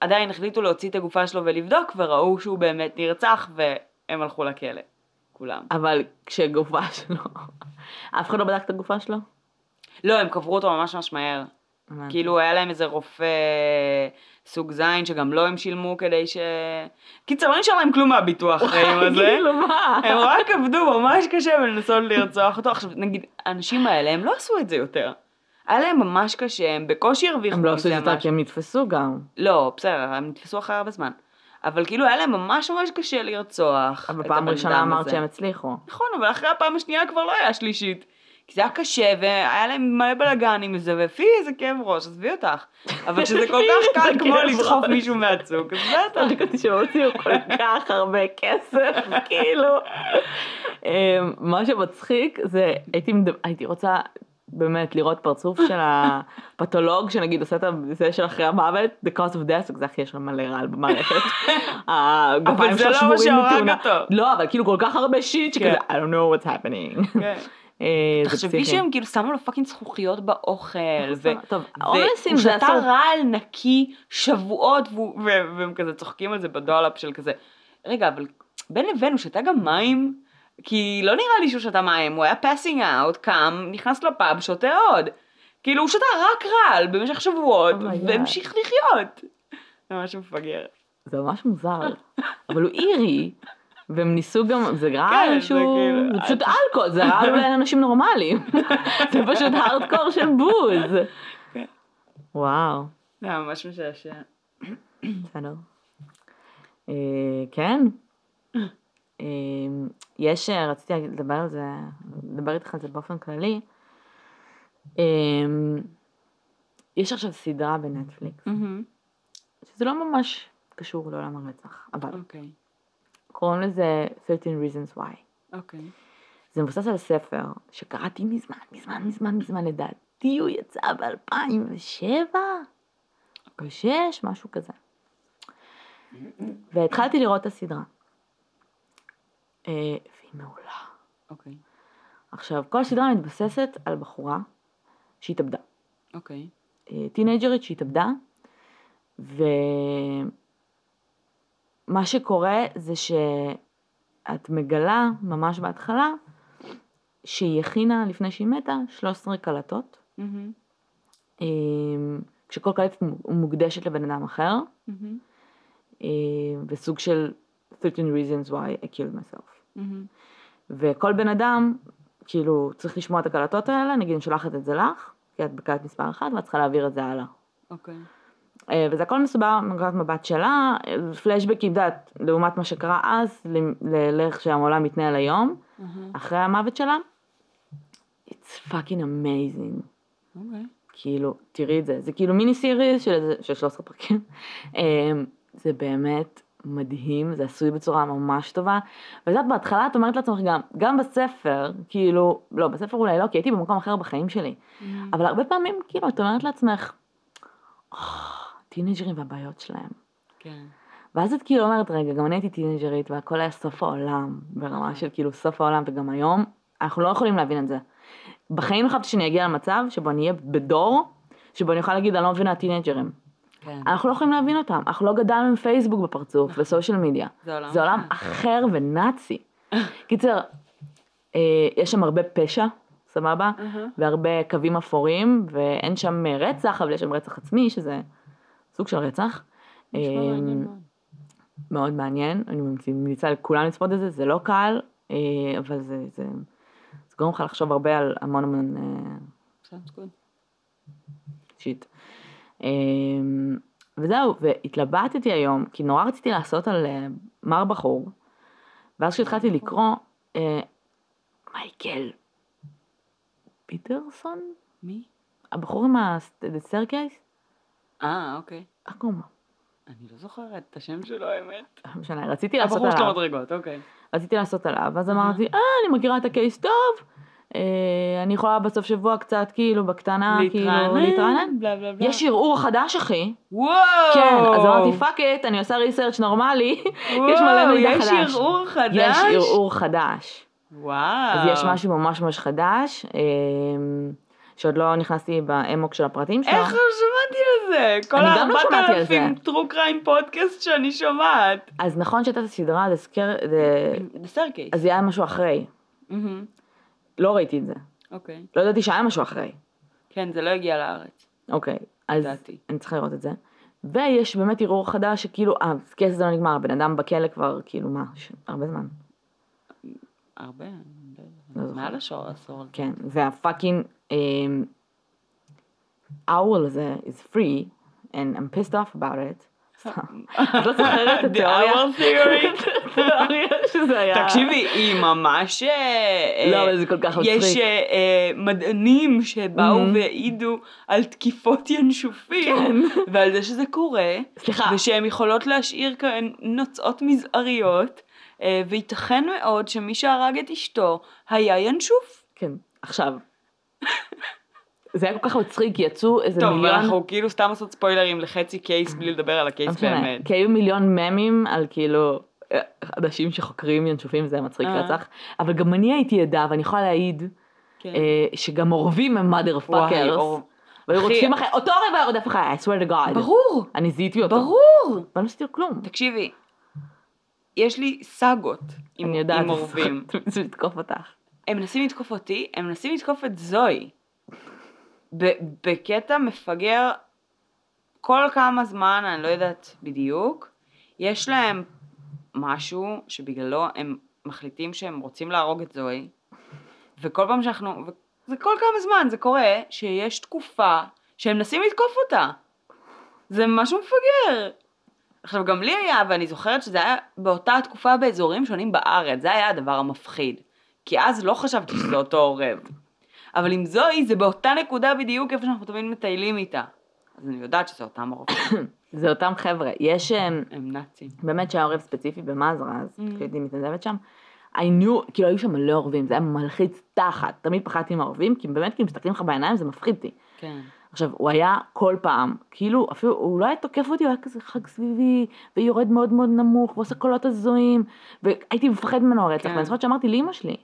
עדיין החליטו להוציא את הגופה שלו ולבדוק, וראו שהוא באמת נרצח, והם הלכו לכלא, כולם. אבל כשגופה שלו, אף אחד לא בדק את הגופה שלו? לא, הם קברו אותו ממש ממש מהר. הבנתי. כאילו היה להם איזה רופא סוג זין שגם לו הם שילמו כדי ש... קיצר, לא נשאר להם כלום מהביטוח חיים הזה. כאילו מה? הם רק עבדו ממש קשה בלנסות לרצוח אותו. עכשיו, נגיד, האנשים האלה, הם לא עשו את זה יותר. היה להם ממש קשה, הם בקושי הרוויחו הם לא עשו את מזה זה יותר. כי הם נתפסו גם. לא, בסדר, הם נתפסו אחרי הרבה זמן. אבל כאילו היה להם ממש ממש קשה לרצוח אבל פעם ראשונה אמרת. שהם הצליחו. נכון, אבל אחרי הפעם השנייה כבר לא היה שלישית. כי זה היה קשה, והיה להם מלא בלאגן עם זה, ופי איזה כאב ראש, עזבי אותך. אבל כשזה כל כך קל כמו לדחוף. מישהו מהצוק, אז בטח. חשבתי שהם הוציאו כל כך הרבה כסף, כאילו. אמ, מה שמצחיק זה, הייתי רוצה באמת לראות פרצוף של הפתולוג שנגיד עושה את זה של אחרי המוות, the cause of death, זה הכי יש מלא רעל במערכת. הגפיים זה לא מה מתאונה. אותו. לא, אבל כאילו כל כך הרבה שיט שכזה, כן. I don't know what's happening. אה, תחשבי. שהם כאילו שמו לו fucking זכוכיות באוכל, והוא הומלסים זה שתה. רעל נקי שבועות, והם כזה צוחקים על זה ב Dollop של כזה, רגע, אבל בין לבין הוא שתה גם מים? כי לא נראה לי שהוא שתה מים, הוא היה passing out, קם, נכנס לפאב, שותה עוד. כאילו הוא שתה רק רעל במשך שבועות, Oh. והמשיך לחיות. זה ממש מפגר. זה ממש מוזר, אבל הוא אירי, והם ניסו גם, זה רעל כן, זה שהוא, כאילו- זה פשוט אלכוהול, זה רעל לאנשים נורמליים, זה פשוט הארדקור של בוז. כן. וואו, זה היה ממש משעשע. בסדר. אה, כן, אה, יש, אה, רציתי לדבר על זה, לדבר איתך על זה באופן כללי. אה, יש עכשיו סדרה בנטפליקס, שזה לא ממש קשור לעולם הרצח, אבל אוקיי, קוראים לזה 13 reasons why. אוקיי. זה מבוסס על ספר שקראתי מזמן, מזמן, מזמן, מזמן לדעת, לדעתי הוא יצא ב-2007 או 6, משהו כזה. והתחלתי לראות את הסדרה. אה, והיא מעולה. אוקיי, עכשיו, כל הסדרה מתבססת על בחורה שהתאבדה. אוקיי. אה, טינג'רית שהתאבדה, ומה שקורה זה שאת מגלה ממש בהתחלה שהיא הכינה לפני שהיא מתה 13 קלטות, מהמם, אה, כשכל קלטת מוקדשת לבן אדם אחר, מהמם, אה, וסוג של 13 reasons why I killed myself. מהמם. וכל בן אדם, כאילו, צריך לשמוע את הקלטות האלה, נגיד אני שולחת את זה לך, כי את בקלט מספר אחת, ואת צריכה להעביר את זה הלאה. אוקיי. אה, וזה הכל מסובר מנקודת מבט שלה, אה, פלשבקים, את יודעת, לעומת מה שקרה אז, לאיך שהעולם מתנהל היום, מהמם, אחרי המוות שלה. It's fucking amazing. אוקיי. כאילו, תראי את זה, זה כאילו מיני סיריס של, איזה- של 13 פרקים. אה, זה באמת מדהים, זה עשוי בצורה ממש טובה. ואת יודעת, בהתחלה את אומרת לעצמך גם, גם בספר, כאילו, לא, בספר אולי לא, כי הייתי במקום אחר בחיים שלי. מהמם. אבל הרבה פעמים, כאילו, את אומרת לעצמך, "אה, טינג'רים והבעיות שלהם. כן. ואז את כאילו אומרת, רגע, גם אני הייתי טינג'רית והכל היה סוף העולם, ברמה של כאילו סוף העולם, וגם היום, אנחנו לא יכולים להבין את זה. בחיים לא חשבתי שאני אגיע למצב שבו אני אהיה בדור, שבו אני אוכל להגיד, אני לא מבינה טינג'רים. כן. אנחנו לא יכולים להבין אותם, אנחנו לא גדלנו עם פייסבוק בפרצוף ו social media. זה עולם זה עולם אחר. ונאצי. קיצר, אה, יש שם הרבה פשע, סבבה? והרבה קווים אפורים, ואין שם רצח, אבל יש שם רצח עצמי, שזה סוג של רצח. מעניין מאוד. מעניין, אני ממליצה לכולם לצפות את זה, זה לא קל, אה, אבל זה, זה, זה גורם לך לחשוב הרבה על המון המון. שיט. אה, וזהו, והתלבטתי היום, כי נורא רציתי לעשות על אה, מר בחור, ואז כשהתחלתי לקרוא, מייקל פיטרסון? מי? הבחור עם ה staircase? אה, אוקיי. איך קוראים לו? אני לא זוכרת את השם שלו, האמת. לא משנה, רציתי לעשות הבחור של עליו. המדרגות, אוקיי. רציתי לעשות עליו, אז אמרתי, אה, אני מכירה את ה case טוב, אה, אני יכולה בסוף שבוע קצת, כאילו, בקטנה, כאילו, להתרענן. בלה בלה בלה. יש ערעור חדש, אחי. וואו! כן, אז אמרתי, fuck it, אני עושה research נורמלי, יש מלא מידע יש חדש. ערעור חדש? יש ערעור חדש. וואו. אז יש משהו ממש ממש חדש, אה, שעוד לא נכנסתי בעומק של הפרטים שלו. איך לא שמעתי על זה? כל לא שמעתי על זה. ה-4000 true crime פודקאסט שאני שומעת. אז נכון שהייתה את הסדרה, זה סקר, זה... ב-staircase. אז היה משהו אחרי. לא ראיתי את זה. אוקיי. לא ידעתי שהיה משהו אחרי. כן, זה לא הגיע לארץ. אוקיי, אז. אני צריכה לראות את זה. ויש באמת ערעור חדש שכאילו, אה, הקייס הזה לא נגמר, הבן אדם בכלא כבר, כאילו מה. הרבה זמן. הרבה. לא זוכרת. מעל השור עשור. כן, והפאקינג אמ, owl הזה is free, and I'm pissed off about it. את לא זוכרת את The התיאוריה? owl theory. התיאוריה שזה היה... תקשיבי, היא ממש... אה, לא, אה, אבל זה כל כך יש מצחיק. אה, אה, מדענים שבאו Mhm. והעידו על תקיפות ינשופים, כן. ועל זה שזה קורה, סליחה. ושהן יכולות להשאיר כאן נוצות מזעריות, וייתכן מאוד שמי שהרג את אשתו היה ינשוף. כן, עכשיו. זה היה כל כך מצחיק, יצאו איזה טוב, מיליון... אנחנו כאילו סתם לעשות ספוילרים לחצי קייס בלי לדבר על לא הקייס באמת. כי היו מיליון ממים על כאילו אה, אנשים שחוקרים ינשופים, זה מצחיק אה. רצח, אבל גם אני הייתי עדה, ואני יכולה להעיד כן. אה, שגם עורבים הם mother fuckers, והיו רודפים אחרי, אותו הרי היה רודף אחריי, I swear to God, ברור, אני זיהיתי אותו, ברור. ולא עשיתי לו כלום, תקשיבי, יש לי סאגות עם אני יודעת, עם אורבים. זה לתקוף אותך, הם מנסים לתקוף אותי, הם מנסים לתקוף את זוהי. בקטע מפגר כל כמה זמן, אני לא יודעת בדיוק, יש להם משהו שבגללו הם מחליטים שהם רוצים להרוג את זוהי, וכל פעם שאנחנו, זה כל כמה זמן זה קורה, שיש תקופה שהם מנסים לתקוף אותה. זה משהו מפגר. עכשיו גם לי היה, ואני זוכרת שזה היה באותה תקופה באזורים שונים בארץ, זה היה הדבר המפחיד. כי אז לא חשבתי שזה אותו עורב. אבל עם זוהי זה באותה נקודה בדיוק איפה שאנחנו תמיד מטיילים איתה. אז אני יודעת שזה אותם עורבים, זה אותם חבר'ה, יש אה, הם נאצים. באמת שהיה עורב ספציפי במזרע, אז Mm. כשהייתי מתנדבת שם, I knew, כאילו היו שם מלא עורבים, זה היה מלחיץ תחת, תמיד פחדתי מהעורבים, כי באמת כאילו מסתכלים לך בעיניים זה מפחיד אותי. כן. עכשיו, הוא היה כל פעם, כאילו, אפילו, הוא לא היה תוקף אותי, הוא היה כזה חג סביבי, ויורד מאוד מאוד נמוך, ועושה קולות הזויים, והייתי מפחד ממנו הרצח, כן. ואני זוכרת שאמרתי לאמא שלי.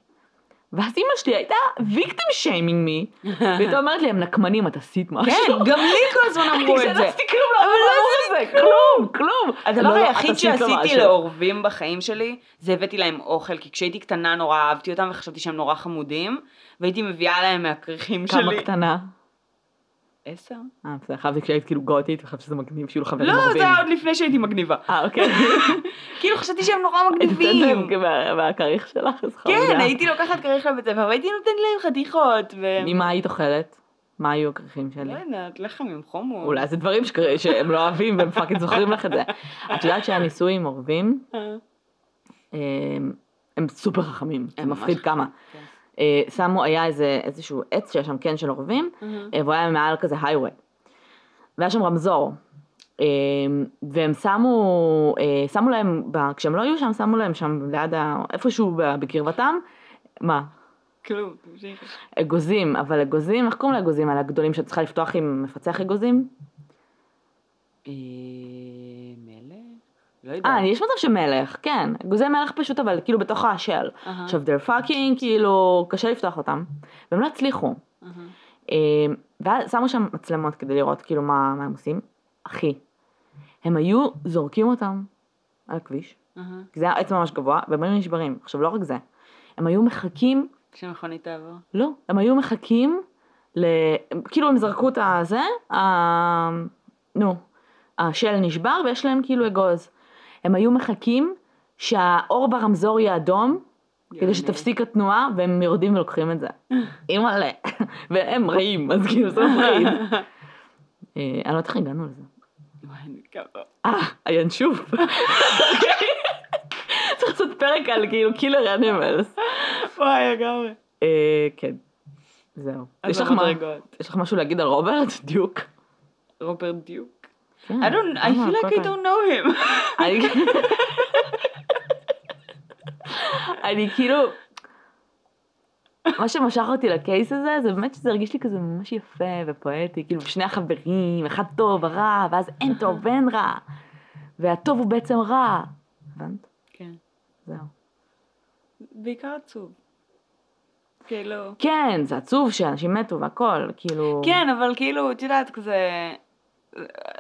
ואז אמא שלי הייתה ויקטים שיימינג מי, והייתה אומרת לי, הם נקמנים, את עשית משהו? כן, גם לי כל הזמן אמרו את זה. אני עשיתי כלום, לא לא אמרו את זה, כלום, כלום. הדבר לא, לא, היחיד שעשיתי משהו. לעורבים בחיים שלי, זה הבאתי להם אוכל, כי כשהייתי קטנה נורא אהבתי אותם וחשבתי שהם נורא חמודים, והייתי מביאה להם מהכריכים כמה שלי. קטנה? עשר? אה, בסדר, חשבתי כשהיית כאילו גותית, וחשבתי שזה מגניב שיהיו לך חברים לא, ערבים. זה היה עוד לפני שהייתי מגניבה. אה, אוקיי. כאילו חשבתי שהם נורא מגניבים. מהכריך שלך, אז כן, חמודה. הייתי לוקחת כריך לבית ספר והייתי נותנת להם חתיכות. ממה היית אוכלת? מה היו הכריכים לא שלי? יודעת, לחם עם חומוס. אולי זה דברים שהם לא אוהבים והם fucking זוכרים לך את זה. את יודעת שהניסוי עם עורבים, אה, הם- הם סופר חכמים, זה מפחיד כמה. אה, שמו, היה איזה, איזשהו עץ שהיה שם קן של עורבים, אה, והוא היה מעל כזה הייווי. והיה שם רמזור. אה, והם שמו, שמו להם, כשהם לא היו שם, שמו להם שם ליד, ה- איפשהו בקרבתם, מה? כלום, תמשיכי. אגוזים, אבל אגוזים, איך קוראים לאגוזים האלה הגדולים שאת צריכה לפתוח עם מפצח אגוזים? אה? לא יודעת. אה, יש מצב שמלך, כן, אגוזי מלך פשוט, אבל כאילו בתוך השל. אהה. עכשיו, they're fucking, כאילו, קשה לפתוח אותם, והם לא הצליחו. אה, ואז שמו שם מצלמות כדי לראות כאילו מה, מה הם עושים. אחי, הם היו זורקים אותם על הכביש. כי זה היה עץ ממש גבוה, והם היו נשברים. עכשיו, לא רק זה, הם היו מחכים, כשמכונית תעבור. לא, הם היו מחכים, ל... כאילו הם זרקו את הזה, ה... נו, השל נשבר ויש להם כאילו אגוז. הם היו מחכים שהאור ברמזור יהיה אדום, כדי. שתפסיק התנועה, והם יורדים ולוקחים את זה. אימא'לה. והם רעים, אז כאילו זה מפחיד. אה, אני לא יודעת איך הגענו לזה. אה, הינשוף. צריך לעשות פרק על כאילו קילר אנימלס. וואי, לגמרי. אה, כן. זהו. יש לך משהו להגיד על רוברט? דיוק. רוברט דיוק. כן, I don't, I feel like I don't know him. אני אני כאילו, מה שמשך אותי לקייס הזה, זה באמת שזה הרגיש לי כזה ממש יפה ופואטי, כאילו שני החברים, אחד טוב, הרע, ואז אין טוב ואין רע, והטוב הוא בעצם רע. הבנת? כן. זהו. בעיקר עצוב. כאילו... כן, זה עצוב שאנשים מתו והכל, כאילו... כן, אבל כאילו, את יודעת, כזה...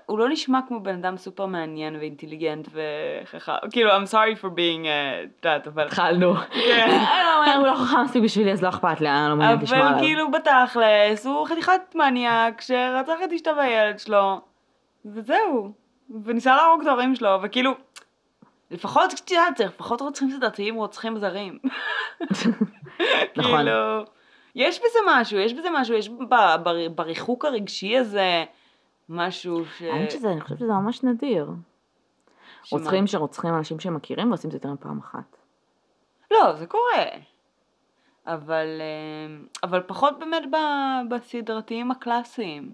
הוא לא נשמע כמו בן אדם סופר מעניין ואינטליגנט וחכם. כאילו, I'm sorry for being, אה, את יודעת, אבל... התחלנו. כן. אה, הוא לא חכם מספיק בשבילי, אז לא אכפת לי, אני לא מעוניין לשמוע אבל עליו. כאילו בתכלס, הוא חתיכת מניאק שרצח את אשתו והילד שלו, וזהו. וניסה להרוג את ההורים שלו, וכאילו, לפחות, את יודעת, זה לפחות רוצחים סדרתיים רוצחים זרים. נכון. כאילו, יש בזה משהו, יש בזה משהו, יש בריחוק הרגשי הזה משהו ש... האמת שזה, אני חושבת שזה ממש נדיר. שמה? רוצחים שרוצחים אנשים שהם מכירים ועושים את זה יותר מפעם אחת. לא, זה קורה. אבל, אה, אבל פחות באמת בסדרתיים הקלאסיים.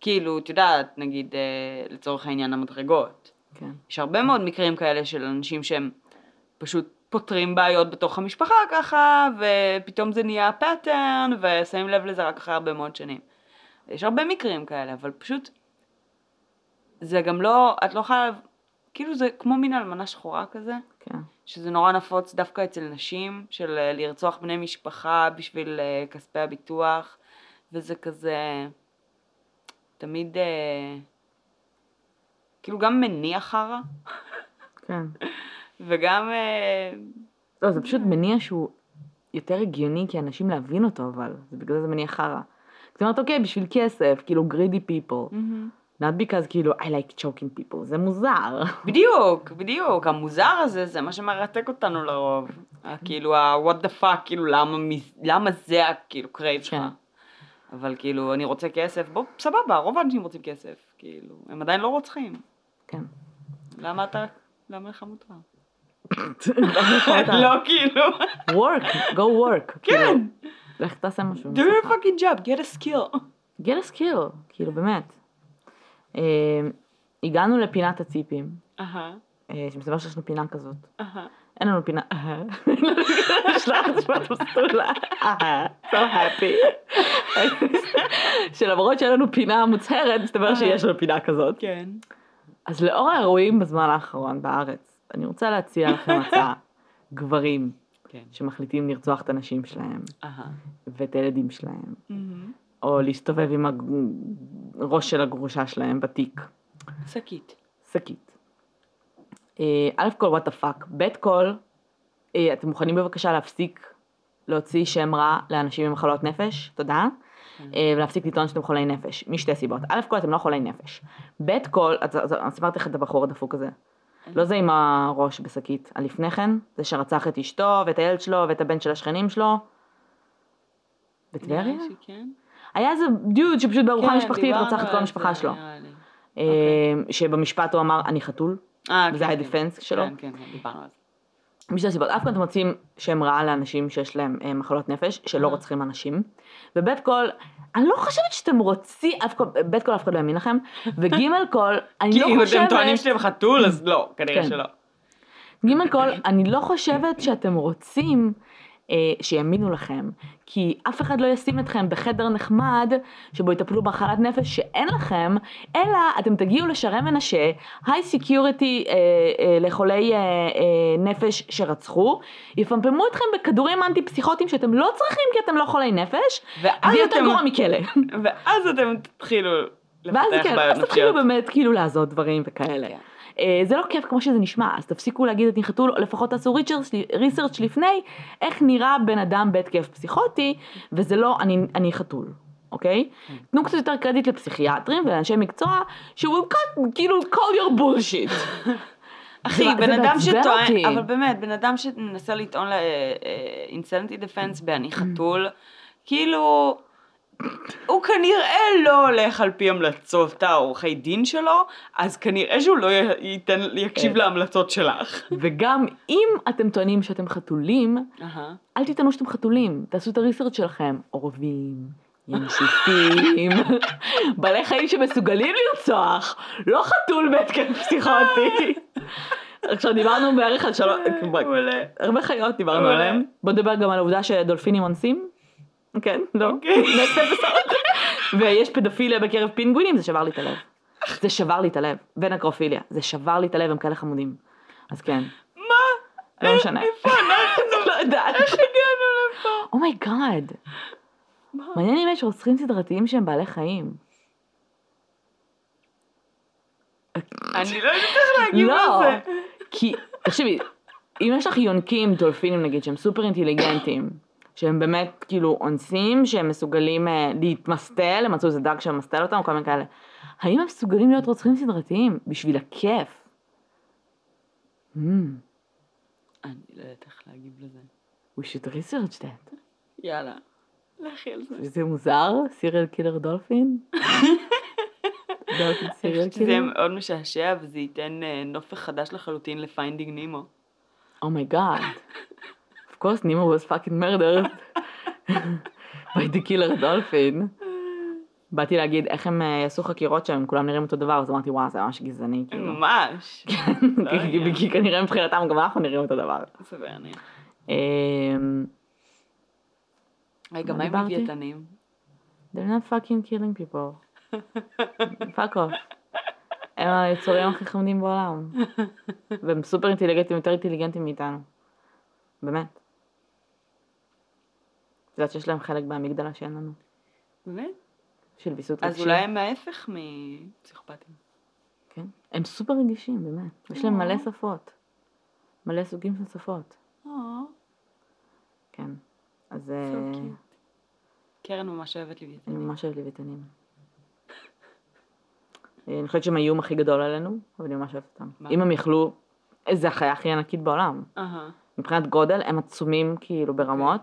כאילו, את יודעת, נגיד, אה, לצורך העניין המדרגות. כן. יש הרבה מאוד מקרים כאלה של אנשים שהם פשוט פותרים בעיות בתוך המשפחה ככה, ופתאום זה נהיה pattern, ושמים לב לזה רק אחרי הרבה מאוד שנים. יש הרבה מקרים כאלה, אבל פשוט, זה גם לא, את לא יכולה, כאילו זה כמו מין אלמנה שחורה כזה. כן. שזה נורא נפוץ דווקא אצל נשים, של אה, לרצוח בני משפחה בשביל אה, כספי הביטוח, וזה כזה תמיד אה, כאילו גם מניע חרא, כן. וגם אה, לא, זה פשוט מניע שהוא יותר הגיוני כי אנשים להבין אותו, אבל זה בגלל זה מניע חרא. זאת אומרת, אוקיי, בשביל כסף, כאילו greedy people. not because כאילו I like choking people, זה מוזר. בדיוק, בדיוק, המוזר הזה זה מה שמרתק אותנו לרוב. כאילו ה- what the fuck, כאילו למה, למה זה הכאילו crave שלך. כן. אבל כאילו אני רוצה כסף, בוא סבבה, רוב האנשים רוצים כסף, כאילו, הם עדיין לא רוצחים. כן. למה אתה, למה לך מותר? לא, לא כאילו, work, go work. כן. לך תעשה משהו. do your fucking job, get a skill. get a skill, כאילו באמת. אה, הגענו לפינת הציפים. אהה. אה, שמסתבר שיש לנו פינה כזאת. אהה. אין לנו פינה, אהה. שלח את שמת מסטולה, אהה, so happy. שלמרות שאין לנו פינה מוצהרת, מסתבר שיש לנו פינה כזאת. כן. אז לאור האירועים בזמן האחרון בארץ, אני רוצה להציע לכם הצעה. גברים כן. שמחליטים לרצוח את הנשים שלהם אהה. ואת הילדים שלהם, מהמם. או להסתובב עם הראש של הגרושה שלהם בתיק. שקית. שקית. אה, א' כל what the fuck, ב' כל, אה, אתם מוכנים בבקשה להפסיק להוציא שם רע לאנשים עם מחלות נפש? תודה. כן. אה, ולהפסיק לטעון שאתם חולי נפש, משתי סיבות. א' כל אתם לא חולי נפש. ב' כל, אז סיפרתי לך את הבחור הדפוק הזה. לא זה עם הראש בשקית, הלפני כן, זה שרצח את אשתו ואת הילד שלו ואת הבן של השכנים שלו. בטבריה? היה איזה דיוד שפשוט בארוחה כן, משפחתית רצח את כל המשפחה זה, שלו. אה, שבמשפט הוא אמר אני חתול, אה, וזה כן, היה כן. דיפנס שלו. כן, כן, כן, דיברנו על זה. משתי סיבות, אף אחד אתם מוצאים שם רע לאנשים שיש להם אה, מחלות נפש, שלא אהה. רוצחים אנשים, ובית כל, אני לא חושבת שאתם רוצים, אף כל- בית כל אף אחד לא יאמין לכם, וגימל כל, אני כי לא אם חושבת, אתם טוענים שאתם חתול, אז לא, כנראה כן. שלא. גימל כל, אני לא חושבת שאתם רוצים אה, שיאמינו לכם, כי אף אחד לא ישים אתכם בחדר נחמד, שבו יטפלו במחלת נפש שאין לכם, אלא אתם תגיעו לשער מנשה, high security אה, אה, לחולי אה, אה, נפש שרצחו, יפמפמו אתכם בכדורים אנטי פסיכוטיים שאתם לא צריכים כי אתם לא חולי נפש, ואז יותר אתם- גרוע מכלא. ואז אתם תתחילו ואז לפתח כן, בעיות אז תתחילו נפשיות. באמת כאילו לעשות דברים וכאלה. כן. אה, זה לא כיף כמו שזה נשמע, אז תפסיקו להגיד את נחתול, או לפחות תעשו ריסרצ' לפני איך נראה בן אדם בהתקף פסיכוטי, וזה לא אני, אני חתול, אוקיי? כן. תנו קצת יותר קרדיט לפסיכיאטרים ולאנשי מקצוע, cut, כאילו call your bullshit. אחי, בן אדם שטוען. אבל באמת, בן אדם שמנסה לטעון לאינסנטי דפנס באני חתול, כאילו, הוא כנראה לא הולך על פי המלצות העורכי דין שלו, אז כנראה שהוא לא ייתן, יקשיב כן. להמלצות שלך. וגם אם אתם טוענים שאתם חתולים. אל תטענו שאתם חתולים, תעשו את הריסרצ' שלכם, עורבים, ינשופים, בעלי חיים שמסוגלים לרצוח, לא חתול בהתקף פסיכוטי. עכשיו דיברנו בערך על שלוש. הרבה חיות דיברנו. עליהם, בוא נדבר גם על העובדה שדולפינים אונסים. כן, לא, אוקיי. ויש פדופיליה בקרב פינגווינים, זה שבר לי את הלב. זה שבר לי את הלב, ונקרופיליה, זה שבר לי את הלב, הם כאלה חמודים. אז כן, מה? לא משנה. איפה אנחנו? לא יודעת. איך הגענו לפה? oh my god. מה? מעניין אם יש רוצחים סדרתיים שהם בעלי חיים. אני לא יודעת איך להגיב לא, לזה. כי, תקשיבי, אם יש לך יונקים, דולפינים נגיד, שהם סופר אינטליגנטים, שהם באמת כאילו אונסים, שהם מסוגלים אה, להתמסטל, הם מצאו איזה דג שמסטל אותם, כל מיני כאלה. האם הם מסוגלים להיות רוצחים סדרתיים בשביל הכיף? Hmm, אני לא יודעת איך להגיב לזה. we should research that. יאללה, לכי על זה. זה מוזר? סיריאל קילר דולפין? דולפין serial killer? מאוד משעשע וזה ייתן אה, נופך חדש לחלוטין ל Finding Nemo. Of course Nemo was fucking murdered by the killer dolphin. באתי להגיד איך הם אה, יעשו חקירות שהם כולם נראים אותו דבר, אז אמרתי וואו זה ממש גזעני כאילו. ממש. לא כי- יודע. כי כנראה מבחינתם גם אנחנו נראים אותו דבר. סביר. אמ, רגע, מה עם? לוויתנים? They're not fucking killing people. fuck off. הם היצורים הכי חמודים בעולם. והם סופר אינטליגנטים, יותר אינטליגנטים מאיתנו. באמת. את יודעת שיש להם חלק באמיגדלה שאין לנו. באמת? של ויסות אז אולי הם ההפך מפסיכופטים. כן. הם סופר רגישים, באמת. יש להם מלא. שפות. מלא סוגים של שפות. אה, כן. אז אה. קרן ממש אוהבת אני לוויתנים. ממש אוהבת לוויתנים. אני חושבת שהם האיום הכי גדול עלינו, אבל אני ממש אוהבת אותם. אם הם יכלו, איזה החיה הכי ענקית בעולם. מבחינת גודל, הם עצומים כאילו ברמות.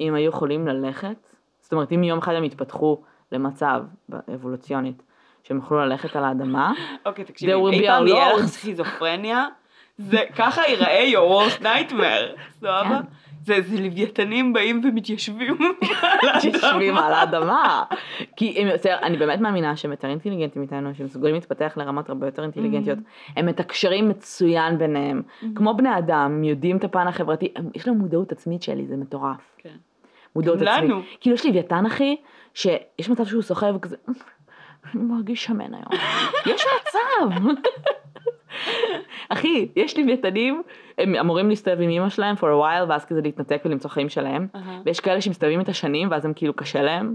אם היו יכולים ללכת, זאת אומרת, אם יום אחד הם יתפתחו למצב, אבולוציונית, שהם יוכלו ללכת על האדמה, אוקיי, תקשיבי, אי פעם יהיה לך. סכיזופרניה, זה ככה ייראה your worst nightmare, סבבה? זה איזה לוויתנים באים ומתיישבים. שיושבים על האדמה. כי הם יותר, אני באמת מאמינה שהם יותר אינטליגנטים מאיתנו, שהם מסוגלים להתפתח לרמות הרבה יותר אינטליגנטיות. הם מתקשרים מצוין ביניהם. כמו בני אדם, יודעים את הפן החברתי, יש להם מודעות עצמית שלי, זה מטורף. כן. מודעות עצמית. לנו. כאילו יש לוויתן אחי, שיש מצב שהוא סוחב וכזה, אני מרגיש שמן היום. יש מצב. אחי, יש לוויתנים, הם אמורים להסתובב עם אמא שלהם for a while, ואז כזה להתנתק ולמצוא חיים שלהם. אהה. ויש כאלה שמסתובבים איתה שנים, ואז הם כאילו קשה להם.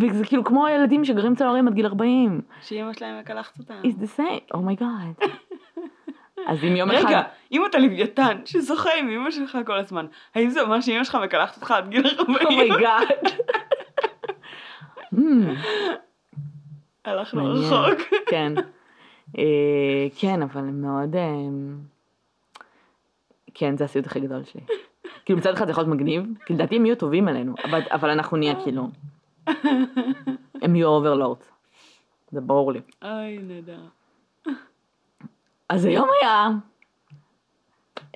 וזה כאילו כמו ילדים שגרים אצל ההורים עד גיל 40. שאמא שלהם מקלחת אותם. It's the same, oh my god. אז אם יום אחד... רגע, אם אתה לוויתן ששוחה עם אמא שלך כל הזמן, האם זה אומר שאמא שלך מקלחת אותך עד גיל 40? oh my god. Hmm, הלכנו. רחוק. כן. אה, כן, אבל מאוד... אה, כן, זה הסיוט הכי גדול שלי. כאילו מצד אחד זה יכול להיות מגניב, כי לדעתי הם יהיו טובים עלינו, אבל, אבל אנחנו נהיה כאילו... הם יהיו overlords. זה ברור לי. אוי, נהדר. אז היום היה...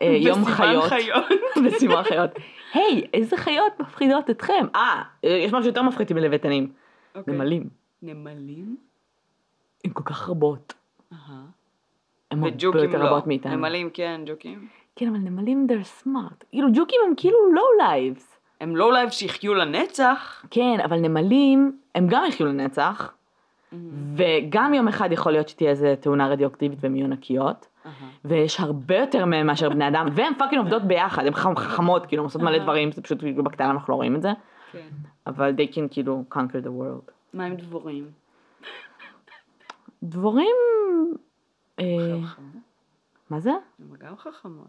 אה, יום חיות. בסימן חיות. היי, איזה חיות מפחידות אתכם? אה, יש משהו יותר מפחיד מלוויתנים. אוקיי. נמלים. נמלים? הן כל כך רבות. הן הרבה יותר לא. רבות מאיתנו. נמלים כן, ג'וקים. כן, אבל נמלים they're smart. כאילו ג'וקים הם כאילו low lives. הם low life שיחיו לנצח. כן, אבל נמלים, הם גם יחיו לנצח, וגם יום אחד יכול להיות שתהיה איזה תאונה רדיואקטיבית והם יהיו ענקיות, אהה. ויש הרבה יותר מהם מאשר בני אדם, והן פאקינג עובדות ביחד, הן חכ- חכמות, כאילו, הן עושות מלא. דברים, זה פשוט כאילו בקטנה אנחנו לא רואים את זה, כן. אבל they can כאילו conquer the world. מה עם דבורים? דבורים, אה, חכמות. מה זה? הם גם חכמות.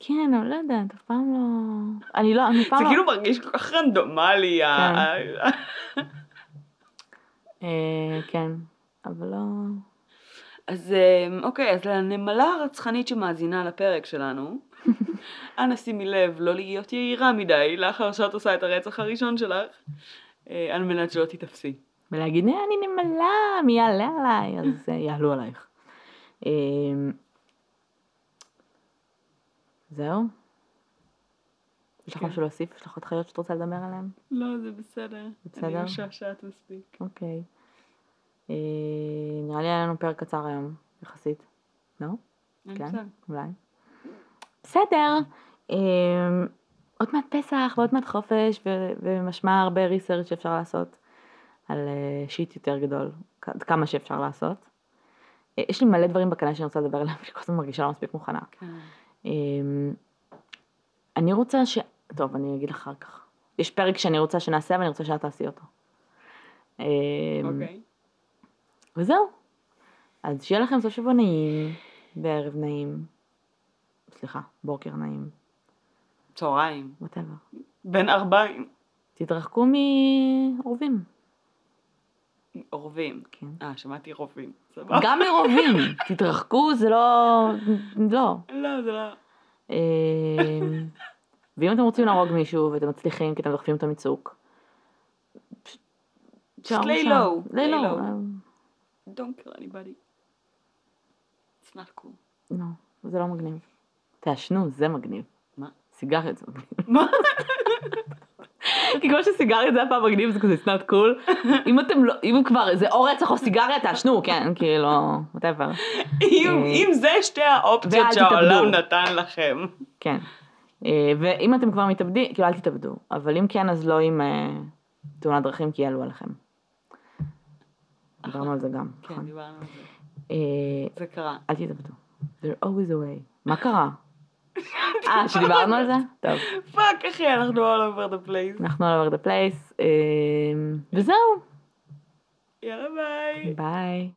כן, אני לא יודעת, אף פעם לא, אני לא, אני פעם זה לא, כאילו מרגיש כל כך רנדומלי. ה- אה, כן, אבל לא, אז אה, אוקיי, אז לנמלה הרצחנית שמאזינה לפרק שלנו, אנא שימי לב לא להיות יהירה מדי לאחר שאת עושה את הרצח הראשון שלך, על מנת שלא תיתפסי. ולהגיד, "אה, אני נמלה, מי יעלה עליי, אז אה, יעלו עלייך. אה, זהו? יש לך כן. משהו להוסיף? יש לך עוד חיות שאת רוצה לדבר עליהן? לא, זה בסדר. בסדר? אני משעשעת מספיק. אוקיי. אה, נראה לי היה לנו פרק קצר היום, יחסית. לא? כן? אולי. בסדר. אה, עוד מעט פסח ועוד מעט חופש, ומשמע הרבה ריסרצ' שאפשר לעשות על אה, שיט יותר גדול, כ- כמה שאפשר לעשות. אה, יש לי מלא דברים בקנה שאני רוצה לדבר עליהם, שאני כל הזמן מרגישה לא מספיק מוכנה. כן. אה, אני רוצה ש... טוב, אני אגיד לך אחר כך. יש פרק שאני רוצה שנעשה ואני רוצה שאת תעשי אותו. אה, אוקיי. וזהו. אז שיהיה לכם סוף שבוע נעים, בערב נעים. סליחה, בוקר נעים, צהריים. ווטאבר. בין ארבעים. תתרחקו מעורבים. עורבים. כן. אה, שמעתי רובים. סבבה. גם מעורבים. תתרחקו זה לא... לא. לא, זה לא... אה, ואם אתם רוצים להרוג מישהו ואתם מצליחים כי אתם דוחפים אותו מצוק. פשוט lay low. low. אה, Don't kill anybody. It's not cool. לא, זה לא מגניב. תעשנו, זה מגניב. מה? סיגריות זה מגניב. מה? כי כמו שסיגריות זה היה פעם מגניב זה כזה not cool. אם אתם לא, אם כבר זה או רצח או סיגריה תעשנו, כן, כאילו. אם אה, אם זה שתי האופציות שהעולם. נתן לכם. כן. אה, ואם אתם כבר מתאבדים, כאילו אל תתאבדו. אבל אם כן אז לא עם אה, תאונת דרכים כי יעלו עליכם. דיברנו על זה גם, כן, נכון? דיברנו על זה. זה קרה. אל תתאבדו. There always a way. מה קרה? אה, שדיברנו על זה? טוב. fuck אחי, אנחנו all over the place. אנחנו all over the place. אה, וזהו. יאללה ביי. ביי.